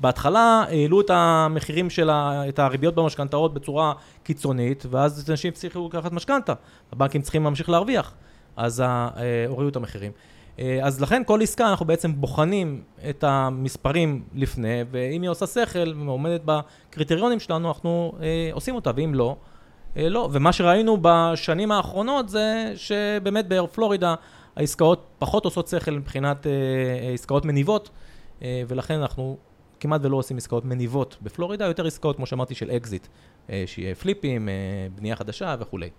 בהתחלה העלו את המחירים של ה, את הריביות במשכנתאות בצורה קיצונית ואז אנשים צריכים לקחת משכנתה, הבנקים צריכים להמשיך להרוויח אז אה, הורידו את המחירים. אה, אז לכן כל עסקה אנחנו בעצם בוחנים את המספרים לפני, ואם היא עושה שכל ועומדת בקריטריונים שלנו, אנחנו אה, עושים אותה, ואם לא, אה, לא. ומה שראינו בשנים האחרונות זה שבאמת בפלורידה העסקאות פחות עושות שכל מבחינת אה, עסקאות מניבות, אה, ולכן אנחנו כמעט ולא עושים עסקאות מניבות בפלורידה, יותר עסקאות, כמו שאמרתי, של אקזיט, אה, שיהיה פליפים, אה, בנייה חדשה וכולי.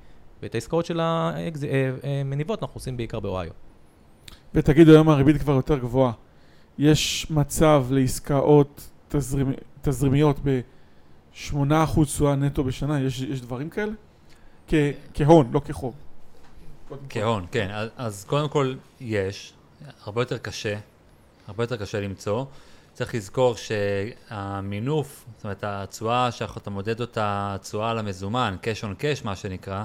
ואת העסקאות של המניבות אה, אנחנו עושים בעיקר באוהיו. ותגידו, היום הריבית כבר יותר גבוהה. יש מצב לעסקאות תזרימ... תזרימיות ב-8% תשואה נטו בשנה? יש, יש דברים כאלה? כ... כהון, לא כחוב. כהון, כן. אז, אז קודם כל יש, הרבה יותר קשה, הרבה יותר קשה למצוא. צריך לזכור שהמינוף, זאת אומרת התשואה שאתה מודד אותה, התשואה על המזומן, cash on cash מה שנקרא,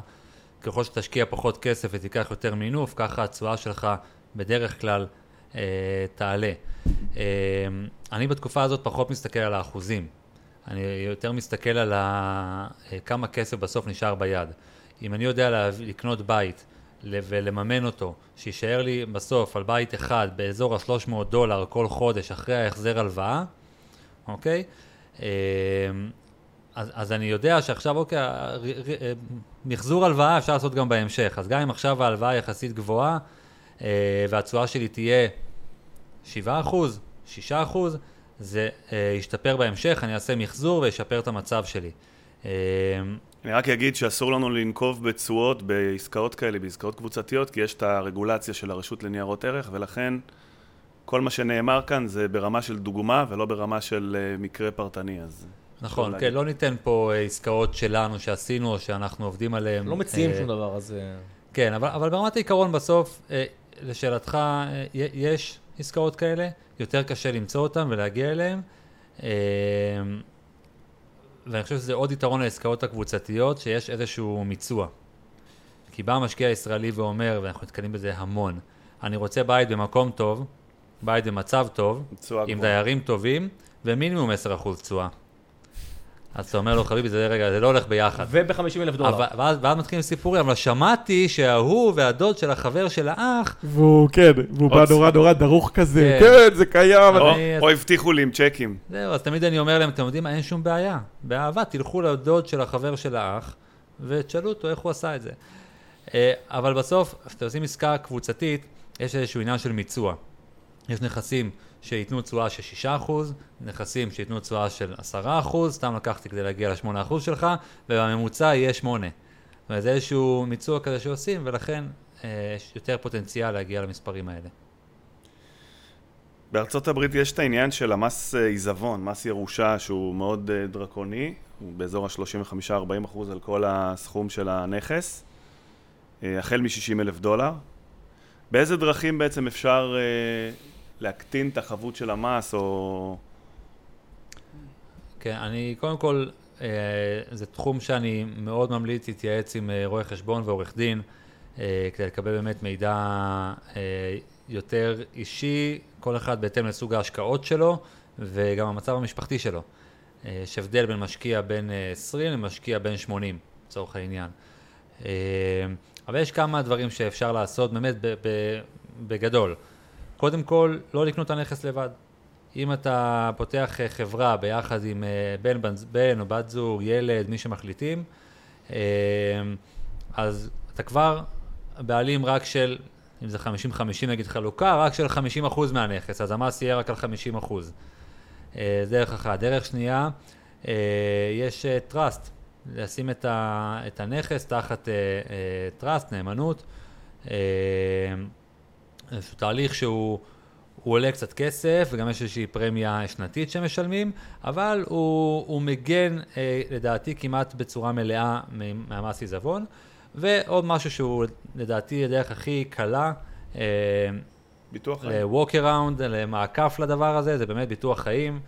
ככל שתשקיע פחות כסף ותיקח יותר מינוף, ככה התשואה שלך בדרך כלל אה, תעלה. אה, אני בתקופה הזאת פחות מסתכל על האחוזים. אני יותר מסתכל על ה... אה, כמה כסף בסוף נשאר ביד. אם אני יודע לה... לקנות בית ולממן אותו, שיישאר לי בסוף על בית אחד באזור ה-300 דולר כל חודש אחרי ההחזר הלוואה, אוקיי? אה, אז, אז אני יודע שעכשיו, אוקיי, אה, מחזור הלוואה אפשר לעשות גם בהמשך. אז גם אם עכשיו ההלוואה יחסית גבוהה, והתשואה שלי תהיה 7 אחוז, 6 אחוז, זה אה, ישתפר בהמשך, אני אעשה מחזור וישפר את המצב שלי. אה, אני רק אגיד שאסור לנו לנקוב בתשואות בעסקאות כאלה, בעסקאות קבוצתיות, כי יש את הרגולציה של הרשות לניירות ערך, ולכן כל מה שנאמר כאן זה ברמה של דוגמה ולא ברמה של מקרה פרטני. אז נכון, כן, לא ניתן פה עסקאות שלנו שעשינו או שאנחנו עובדים עליהן. לא מציעים שום דבר, אז... כן, אבל, אבל ברמת העיקרון בסוף, לשאלתך, אה, יש עסקאות כאלה, יותר קשה למצוא אותן ולהגיע אליהן. אה, ואני חושב שזה עוד יתרון לעסקאות הקבוצתיות, שיש איזשהו מיצוע. כי בא משקיע ישראלי ואומר, ואנחנו נתקלים בזה המון, אני רוצה בית במקום טוב, בית במצב טוב, עם גבוהה. דיירים טובים, ומינימום 10% תשואה. אז אתה אומר לו, חביבי, זה רגע, זה לא הולך ביחד. וב-50 אלף דולר. ואז, ואז מתחילים סיפורים, אבל שמעתי שההוא והדוד של החבר של האח, והוא, כן, והוא בא נורא נורא דרוך כזה, כן. כן, זה קיים. או- אני- או הבטיחו לי עם צ'קים. זהו, אז תמיד אני אומר להם, אתם יודעים מה, אין שום בעיה. באהבה, תלכו לדוד של החבר של האח, ותשאלו אותו איך הוא עשה את זה. אה, אבל בסוף, כשאתם עושים עסקה קבוצתית, יש איזשהו עניין של מיצוע. יש נכסים שייתנו תשואה של 6%, נכסים שייתנו תשואה של 10%, סתם לקחתי כדי להגיע ל-8% שלך, והממוצע יהיה 8. זאת אומרת, זה איזשהו מיצוע כזה שעושים, ולכן אה, יש יותר פוטנציאל להגיע למספרים האלה. בארצות הברית יש את העניין של המס אה, עיזבון, מס ירושה, שהוא מאוד אה, דרקוני, הוא באזור ה-35-40 אחוז על כל הסכום של הנכס, אה, החל מ-60 אלף דולר. באיזה דרכים בעצם אפשר אה, להקטין את החבות של המס, או... כן, אני קודם כל, אה, זה תחום שאני מאוד ממליץ להתייעץ עם אה, רואה חשבון ועורך דין, אה, כדי לקבל באמת מידע אה, יותר אישי, כל אחד בהתאם לסוג ההשקעות שלו, וגם המצב המשפחתי שלו. אה, יש הבדל בין משקיע בין אה, 20 למשקיע בין 80, לצורך העניין. אה, אבל יש כמה דברים שאפשר לעשות באמת בגדול. קודם כל, לא לקנות את הנכס לבד. אם אתה פותח אה, חברה ביחד עם אה, בן, בן, בן או בת זוג, ילד, מי שמחליטים, אה, אז אתה כבר בעלים רק של, אם זה 50-50 נגיד חלוקה, רק של 50% מהנכס, אז המס יהיה רק על 50%. אה, זה דרך אחת. דרך שנייה, יש trust, לשים את, הנכס תחת trust, נאמנות. אה, איזשהו תהליך שהוא הוא עולה קצת כסף, וגם יש איזושהי פרמיה שנתית שמשלמים, אבל הוא, הוא מגן, אה, לדעתי, כמעט בצורה מלאה מהמס עיזבון. ועוד משהו שהוא, לדעתי, הדרך הכי קלה, אה, ביטוח חיים? ל-walk around, למעקף לדבר הזה, זה באמת ביטוח חיים.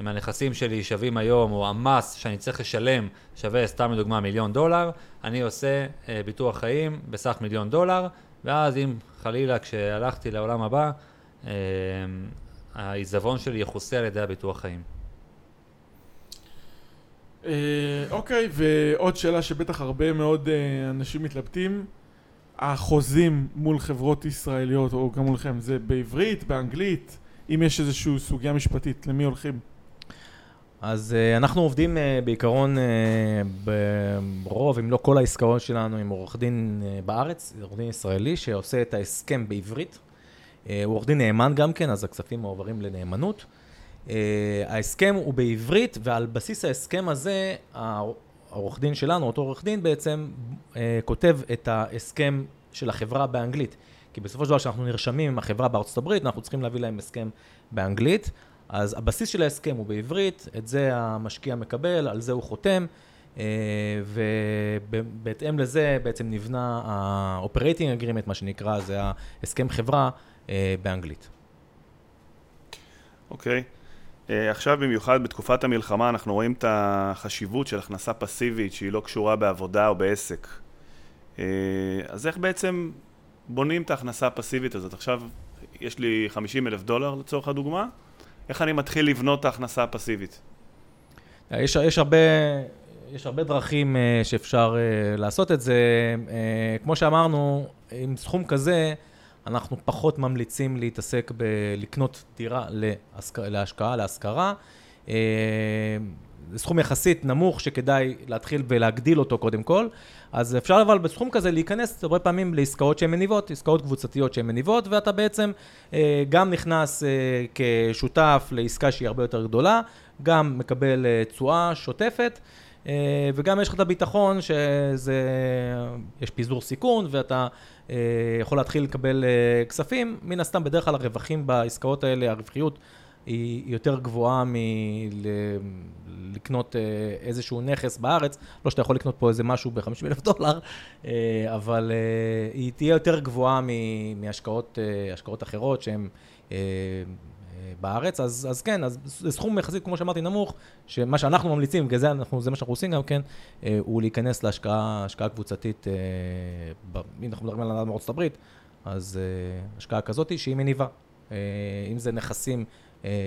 אם הנכסים שלי שווים היום, או המס שאני צריך לשלם שווה, סתם לדוגמה, מיליון דולר, אני עושה אה, ביטוח חיים בסך מיליון דולר, ואז אם חלילה כשהלכתי לעולם הבא, אה, העיזבון שלי יכוסה על ידי הביטוח חיים. אה, אוקיי, ועוד שאלה שבטח הרבה מאוד אה, אנשים מתלבטים, החוזים מול חברות ישראליות, או גם מולכם, זה בעברית, באנגלית? אם יש איזושהי סוגיה משפטית, למי הולכים? אז uh, אנחנו עובדים uh, בעיקרון uh, ברוב, אם לא כל העסקאות שלנו, עם עורך דין בארץ, עורך דין ישראלי שעושה את ההסכם בעברית. הוא עורך דין נאמן גם כן, אז הכספים מועברים לנאמנות. ההסכם הוא בעברית, ועל בסיס ההסכם הזה, העורך דין שלנו, אותו עורך דין בעצם, כותב את ההסכם של החברה באנגלית. כי בסופו של דבר, כשאנחנו נרשמים עם החברה בארצות הברית, אנחנו צריכים להביא להם הסכם באנגלית. אז הבסיס של ההסכם הוא בעברית, את זה המשקיע מקבל, על זה הוא חותם, אה, ובהתאם לזה בעצם נבנה ה-Operating Agreement, מה שנקרא, זה ההסכם חברה אה, באנגלית. אוקיי. אה, עכשיו במיוחד בתקופת המלחמה אנחנו רואים את החשיבות של הכנסה פסיבית שהיא לא קשורה בעבודה או בעסק. אז איך בעצם בונים את ההכנסה הפסיבית הזאת? עכשיו יש לי 50 אלף דולר לצורך הדוגמה, איך אני מתחיל לבנות את ההכנסה הפסיבית? יש, יש, הרבה, יש הרבה דרכים אה, שאפשר אה, לעשות את זה. אה, כמו שאמרנו, עם סכום כזה, אנחנו פחות ממליצים להתעסק בלקנות דירה. להשקעה, להשכרה. אה, זה סכום יחסית נמוך שכדאי להתחיל ולהגדיל אותו קודם כל. אז אפשר אבל בסכום כזה להיכנס הרבה פעמים לעסקאות שהן מניבות, עסקאות קבוצתיות שהן מניבות, ואתה בעצם אה, גם נכנס אה, כשותף לעסקה שהיא הרבה יותר גדולה, גם מקבל אה, תשואה שוטפת, אה, וגם יש לך את הביטחון שזה, יש פיזור סיכון ואתה אה, יכול להתחיל לקבל אה, כספים. מן הסתם, בדרך כלל הרווחים בעסקאות האלה, הרווחיות היא יותר גבוהה מלקנות איזשהו נכס בארץ. לא שאתה יכול לקנות פה איזה משהו ב-50 אלף דולר, אה, אבל אה, היא תהיה יותר גבוהה מהשקעות אה, השקעות אחרות שהן אה, אה, בארץ, אז, אז כן, אז זה סכום יחסית, כמו שאמרתי, נמוך, שמה שאנחנו ממליצים, בגלל זה אנחנו, זה מה שאנחנו עושים גם כן, אה, הוא להיכנס להשקעה השקעה קבוצתית, אה, אם אנחנו מדברים על בארצות הברית, אז אה, השקעה כזאת שהיא מניבה. אה, אם זה נכסים אה,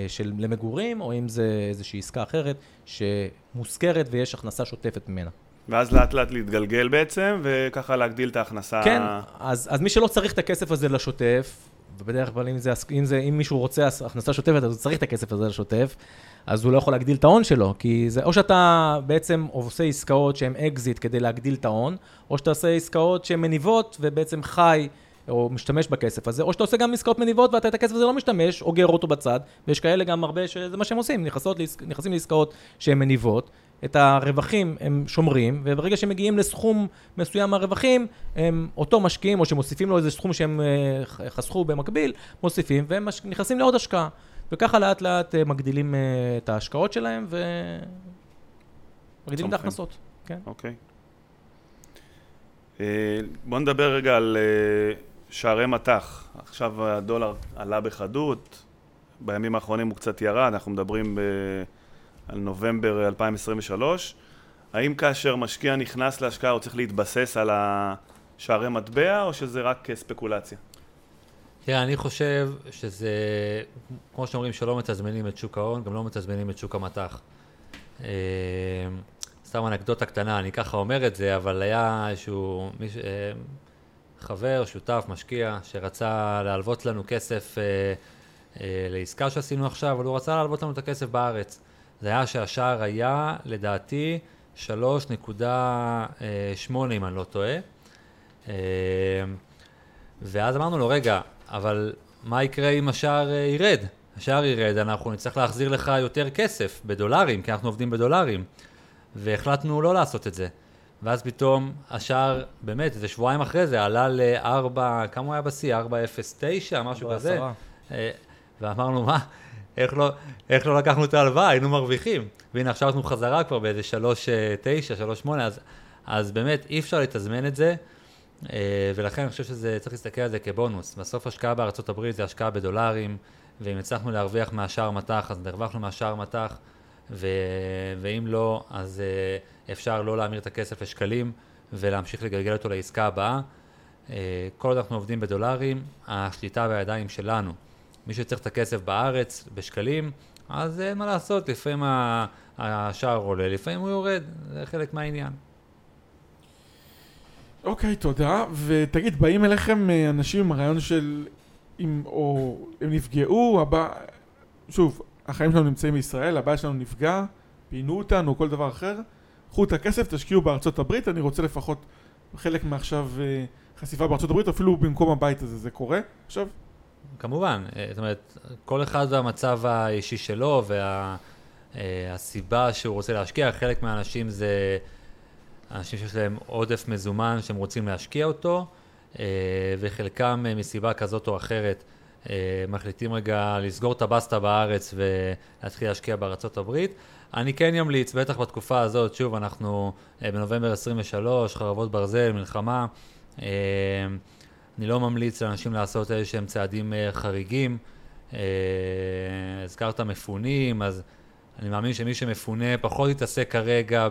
של למגורים, או אם זה איזושהי עסקה אחרת שמושכרת ויש הכנסה שוטפת ממנה. ואז לאט לאט להתגלגל בעצם, וככה להגדיל את ההכנסה. כן, אז, אז מי שלא צריך את הכסף הזה לשוטף, ובדרך כלל אם, זה, אם, זה, אם מישהו רוצה הכנסה שוטפת, אז הוא צריך את הכסף הזה לשוטף, אז הוא לא יכול להגדיל את ההון שלו, כי זה או שאתה בעצם עושה עסקאות שהן אקזיט כדי להגדיל את ההון, או שאתה עושה עסקאות שהן מניבות ובעצם חי או משתמש בכסף הזה, או שאתה עושה גם עסקאות מניבות ואתה את הכסף הזה לא משתמש, אוגר אותו בצד, ויש כאלה גם הרבה שזה מה שהם עושים, נכנסות, נכנסים לעסקאות שהן מניבות, את הרווחים הם שומרים, וברגע שהם מגיעים לסכום מסוים מהרווחים, הם אותו משקיעים, או שמוסיפים לו איזה סכום שהם אה, חסכו במקביל, מוסיפים, והם. נכנסים לעוד השקעה. וככה לאט לאט אה, מגדילים אה, את ההשקעות שלהם, ומגדילים את ההכנסות. כן. אוקיי. בואו נדבר רגע על שערי מטח. עכשיו הדולר עלה בחדות, בימים האחרונים הוא קצת ירד, אנחנו מדברים ב... על נובמבר 2023. האם כאשר משקיע נכנס להשקעה הוא צריך להתבסס על השערי מטבע או שזה רק ספקולציה? תראה, אני חושב שזה, כמו שאומרים שלא מתזמנים את שוק ההון, גם לא מתזמנים את שוק המטח. אה, סתם אנקדוטה קטנה, אני ככה אומר את זה, אבל היה איזשהו. אה, חבר, שותף, משקיע, שרצה להלוות לנו כסף אה, לעסקה שעשינו עכשיו, אבל הוא רצה להלוות לנו את הכסף בארץ. זה היה שהשער היה, לדעתי, 3.8 אם אני לא טועה. אה, ואז אמרנו לו, רגע, אבל מה יקרה אם השער אה, ירד? השער ירד, אנחנו נצטרך להחזיר לך יותר כסף בדולרים, כי אנחנו עובדים בדולרים. והחלטנו לא לעשות את זה. ואז פתאום השער, באמת, איזה שבועיים אחרי זה, עלה ל-4, כמה הוא היה בשיא? 4.09, משהו כזה. אה, ואמרנו, מה? איך לא, איך לא לקחנו את ההלוואה, היינו מרוויחים. והנה עכשיו אנחנו חזרה כבר באיזה 3.9, 3.8, אז, אז באמת אי אפשר לתזמן את זה, אה, ולכן אני חושב שזה, צריך להסתכל על זה כבונוס. בסוף השקעה בארצות הברית זה השקעה בדולרים, ואם הצלחנו להרוויח מהשער מטח, אז הרווחנו מהשער מטח, ו, ואם לא, אז אה, אפשר לא להמיר את הכסף לשקלים ולהמשיך לגלגל אותו לעסקה הבאה. אה, כל עוד אנחנו עובדים בדולרים, השליטה בידיים שלנו. מי שצריך את הכסף בארץ, בשקלים, אז אין מה לעשות, לפעמים השער עולה, לפעמים הוא יורד, זה חלק מהעניין. אוקיי, okay, תודה. ותגיד, באים אליכם אה, אנשים עם הרעיון של... אם, או הם נפגעו, הבא... שוב, החיים שלנו נמצאים בישראל, הבעיה שלנו נפגע, פינו אותנו, כל דבר אחר. קחו את הכסף, תשקיעו בארצות הברית, אני רוצה לפחות חלק מעכשיו אה, חשיפה בארצות הברית, אפילו במקום הבית הזה, זה קורה עכשיו? כמובן, אה, זאת אומרת, כל אחד והמצב האישי שלו והסיבה אה, שהוא רוצה להשקיע, חלק מהאנשים זה אנשים שיש להם עודף מזומן שהם רוצים להשקיע אותו, וחלקם מסיבה כזאת או אחרת מחליטים רגע לסגור את הבסטה בארץ ולהתחיל להשקיע בארצות הברית. אני כן אמליץ, בטח בתקופה הזאת, שוב, אנחנו בנובמבר 23, חרבות ברזל, מלחמה. אני לא ממליץ לאנשים לעשות איזה שהם צעדים חריגים. הזכרת מפונים, אז אני מאמין שמי שמפונה פחות יתעסק כרגע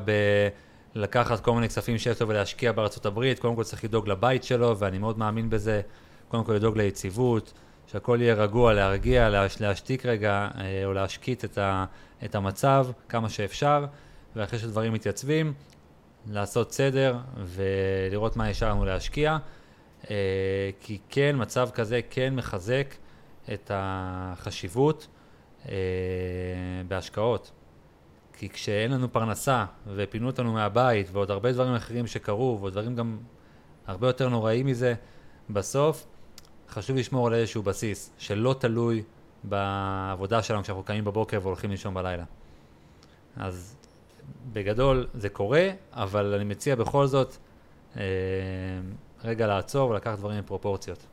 בלקחת כל מיני כספים שיש לו ולהשקיע בארצות הברית. קודם כל צריך לדאוג לבית שלו, ואני מאוד מאמין בזה. קודם כל לדאוג ליציבות, שהכל יהיה רגוע, להרגיע, להש, להשתיק רגע, uh, או להשקיט את, ה, את המצב כמה שאפשר, ואחרי שדברים מתייצבים, לעשות סדר ולראות מה יש לנו להשקיע. אה, כי כן, מצב כזה כן מחזק את החשיבות אה, בהשקעות. כי כשאין לנו פרנסה ופינו אותנו מהבית ועוד הרבה דברים אחרים שקרו ועוד דברים גם הרבה יותר נוראים מזה, בסוף חשוב לשמור על איזשהו בסיס שלא תלוי בעבודה שלנו כשאנחנו קמים בבוקר והולכים לישון בלילה. אז בגדול זה קורה, אבל אני מציע בכל זאת אה, רגע לעצור ולקחת דברים עם פרופורציות.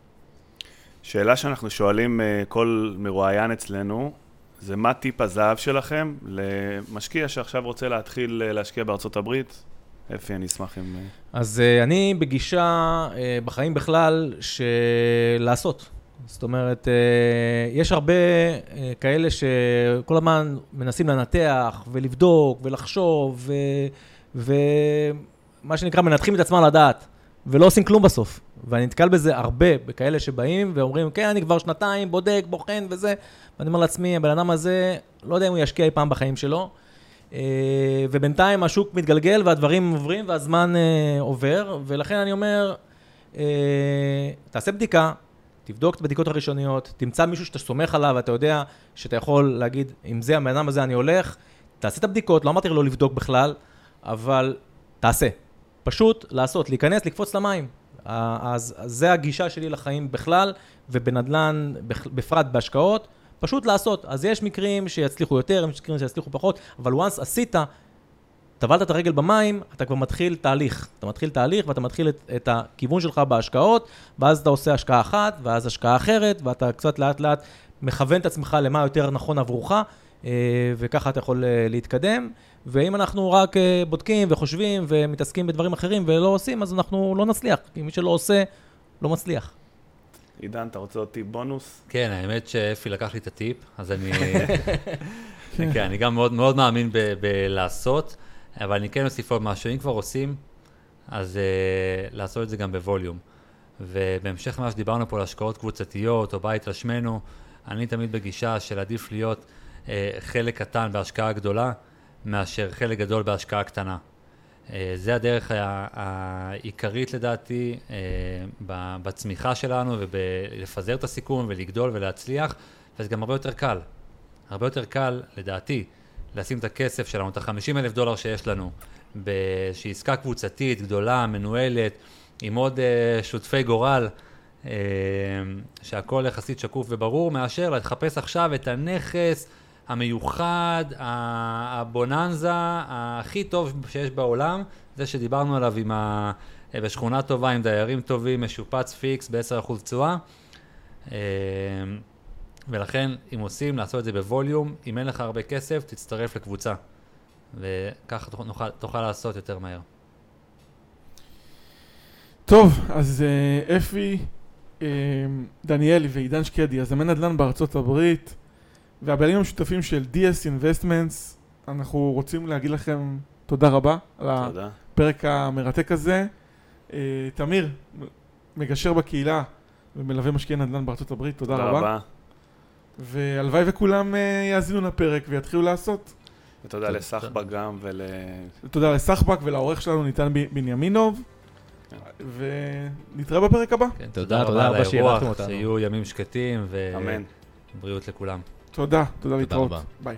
שאלה שאנחנו שואלים uh, כל מרואיין אצלנו, זה מה טיפ הזהב שלכם למשקיע שעכשיו רוצה להתחיל uh, להשקיע בארצות הברית? אפי, אני אשמח אם... אז uh, אני בגישה uh, בחיים בכלל של לעשות. זאת אומרת, אה, יש הרבה אה, כאלה שכל הזמן מנסים לנתח ולבדוק ולחשוב ו... ומה שנקרא, מנתחים את עצמם לדעת, ולא עושים כלום בסוף. ואני נתקל בזה הרבה, בכאלה שבאים ואומרים, כן, אני כבר שנתיים בודק, בוחן וזה, ואני אומר לעצמי, הבן אדם הזה, לא יודע אם הוא ישקיע אי פעם בחיים שלו, אה, ובינתיים השוק מתגלגל והדברים עוברים והזמן עובר, ולכן אני אומר, תעשה בדיקה, תבדוק את הבדיקות הראשוניות, תמצא מישהו שאתה סומך עליו, ואתה יודע שאתה יכול להגיד, עם זה, הבן אדם הזה אני הולך, תעשה את הבדיקות, לא אמרתי לא לבדוק בכלל, אבל תעשה. פשוט לעשות, להיכנס, לקפוץ למים. אז, אז זה הגישה שלי לחיים בכלל, ובנדל"ן בפרט בהשקעות, פשוט לעשות. אז יש מקרים שיצליחו יותר, יש מקרים שיצליחו פחות, אבל once עשית, טבלת את הרגל במים, אתה כבר מתחיל תהליך. אתה מתחיל תהליך ואתה מתחיל את, את הכיוון שלך בהשקעות, ואז אתה עושה השקעה אחת, ואז השקעה אחרת, ואתה קצת לאט לאט מכוון את עצמך למה יותר נכון עבורך, אה, וככה אתה יכול אה, להתקדם. ואם אנחנו רק אה, בודקים וחושבים ומתעסקים בדברים אחרים ולא עושים, אז אנחנו לא נצליח, כי מי שלא עושה, לא מצליח. עידן, אתה רוצה עוד טיפ בונוס? כן, האמת שאפי לקח לי את הטיפ, אז אני... (laughs) כן, אני גם מאוד, מאוד מאמין בלעשות. אבל אני כן אוסיף עוד משהו, אם כבר עושים, אז uh, לעשות את זה גם בווליום. ובהמשך למה שדיברנו פה על השקעות קבוצתיות או בית על שמנו, אני תמיד בגישה של עדיף להיות uh, חלק קטן בהשקעה גדולה, מאשר חלק גדול בהשקעה קטנה. Uh, זה הדרך העיקרית לדעתי uh, בצמיחה שלנו ובלפזר את הסיכון ולגדול ולהצליח, וזה גם הרבה יותר קל. הרבה יותר קל, לדעתי, לשים את הכסף שלנו, את ה-50 אלף דולר שיש לנו, באיזושהי עסקה קבוצתית, גדולה, מנוהלת, עם עוד uh, שותפי גורל, שהכל יחסית שקוף וברור, מאשר לחפש עכשיו את הנכס המיוחד, הבוננזה הכי טוב שיש בעולם, זה שדיברנו עליו עם ה... בשכונה טובה, עם דיירים טובים, משופץ פיקס ב-10% תשואה. Uh, ולכן, אם עושים, לעשות את זה בווליום, אם אין לך הרבה כסף, תצטרף לקבוצה. וככה תוכל, תוכל לעשות יותר מהר. טוב, אז uh, אפי, uh, דניאלי ועידן שקדי, יזמי נדל"ן בארצות הברית, והבעלים המשותפים של DS Investments, אנחנו רוצים להגיד לכם תודה רבה תודה. על הפרק המרתק הזה. Uh, תמיר, מגשר בקהילה ומלווה משקיעי נדל"ן בארצות הברית, תודה, תודה רבה. רבה. והלוואי וכולם אה, יאזינו לפרק ויתחילו לעשות. ותודה לסחבק גם ול... תודה לסחבק ולעורך שלנו ניתן בנימינוב. כן. ונתראה בפרק הבא. כן, תודה רבה על האירוח, שיהיו ימים שקטים ובריאות לכולם. תודה, תודה להתראות. ביי.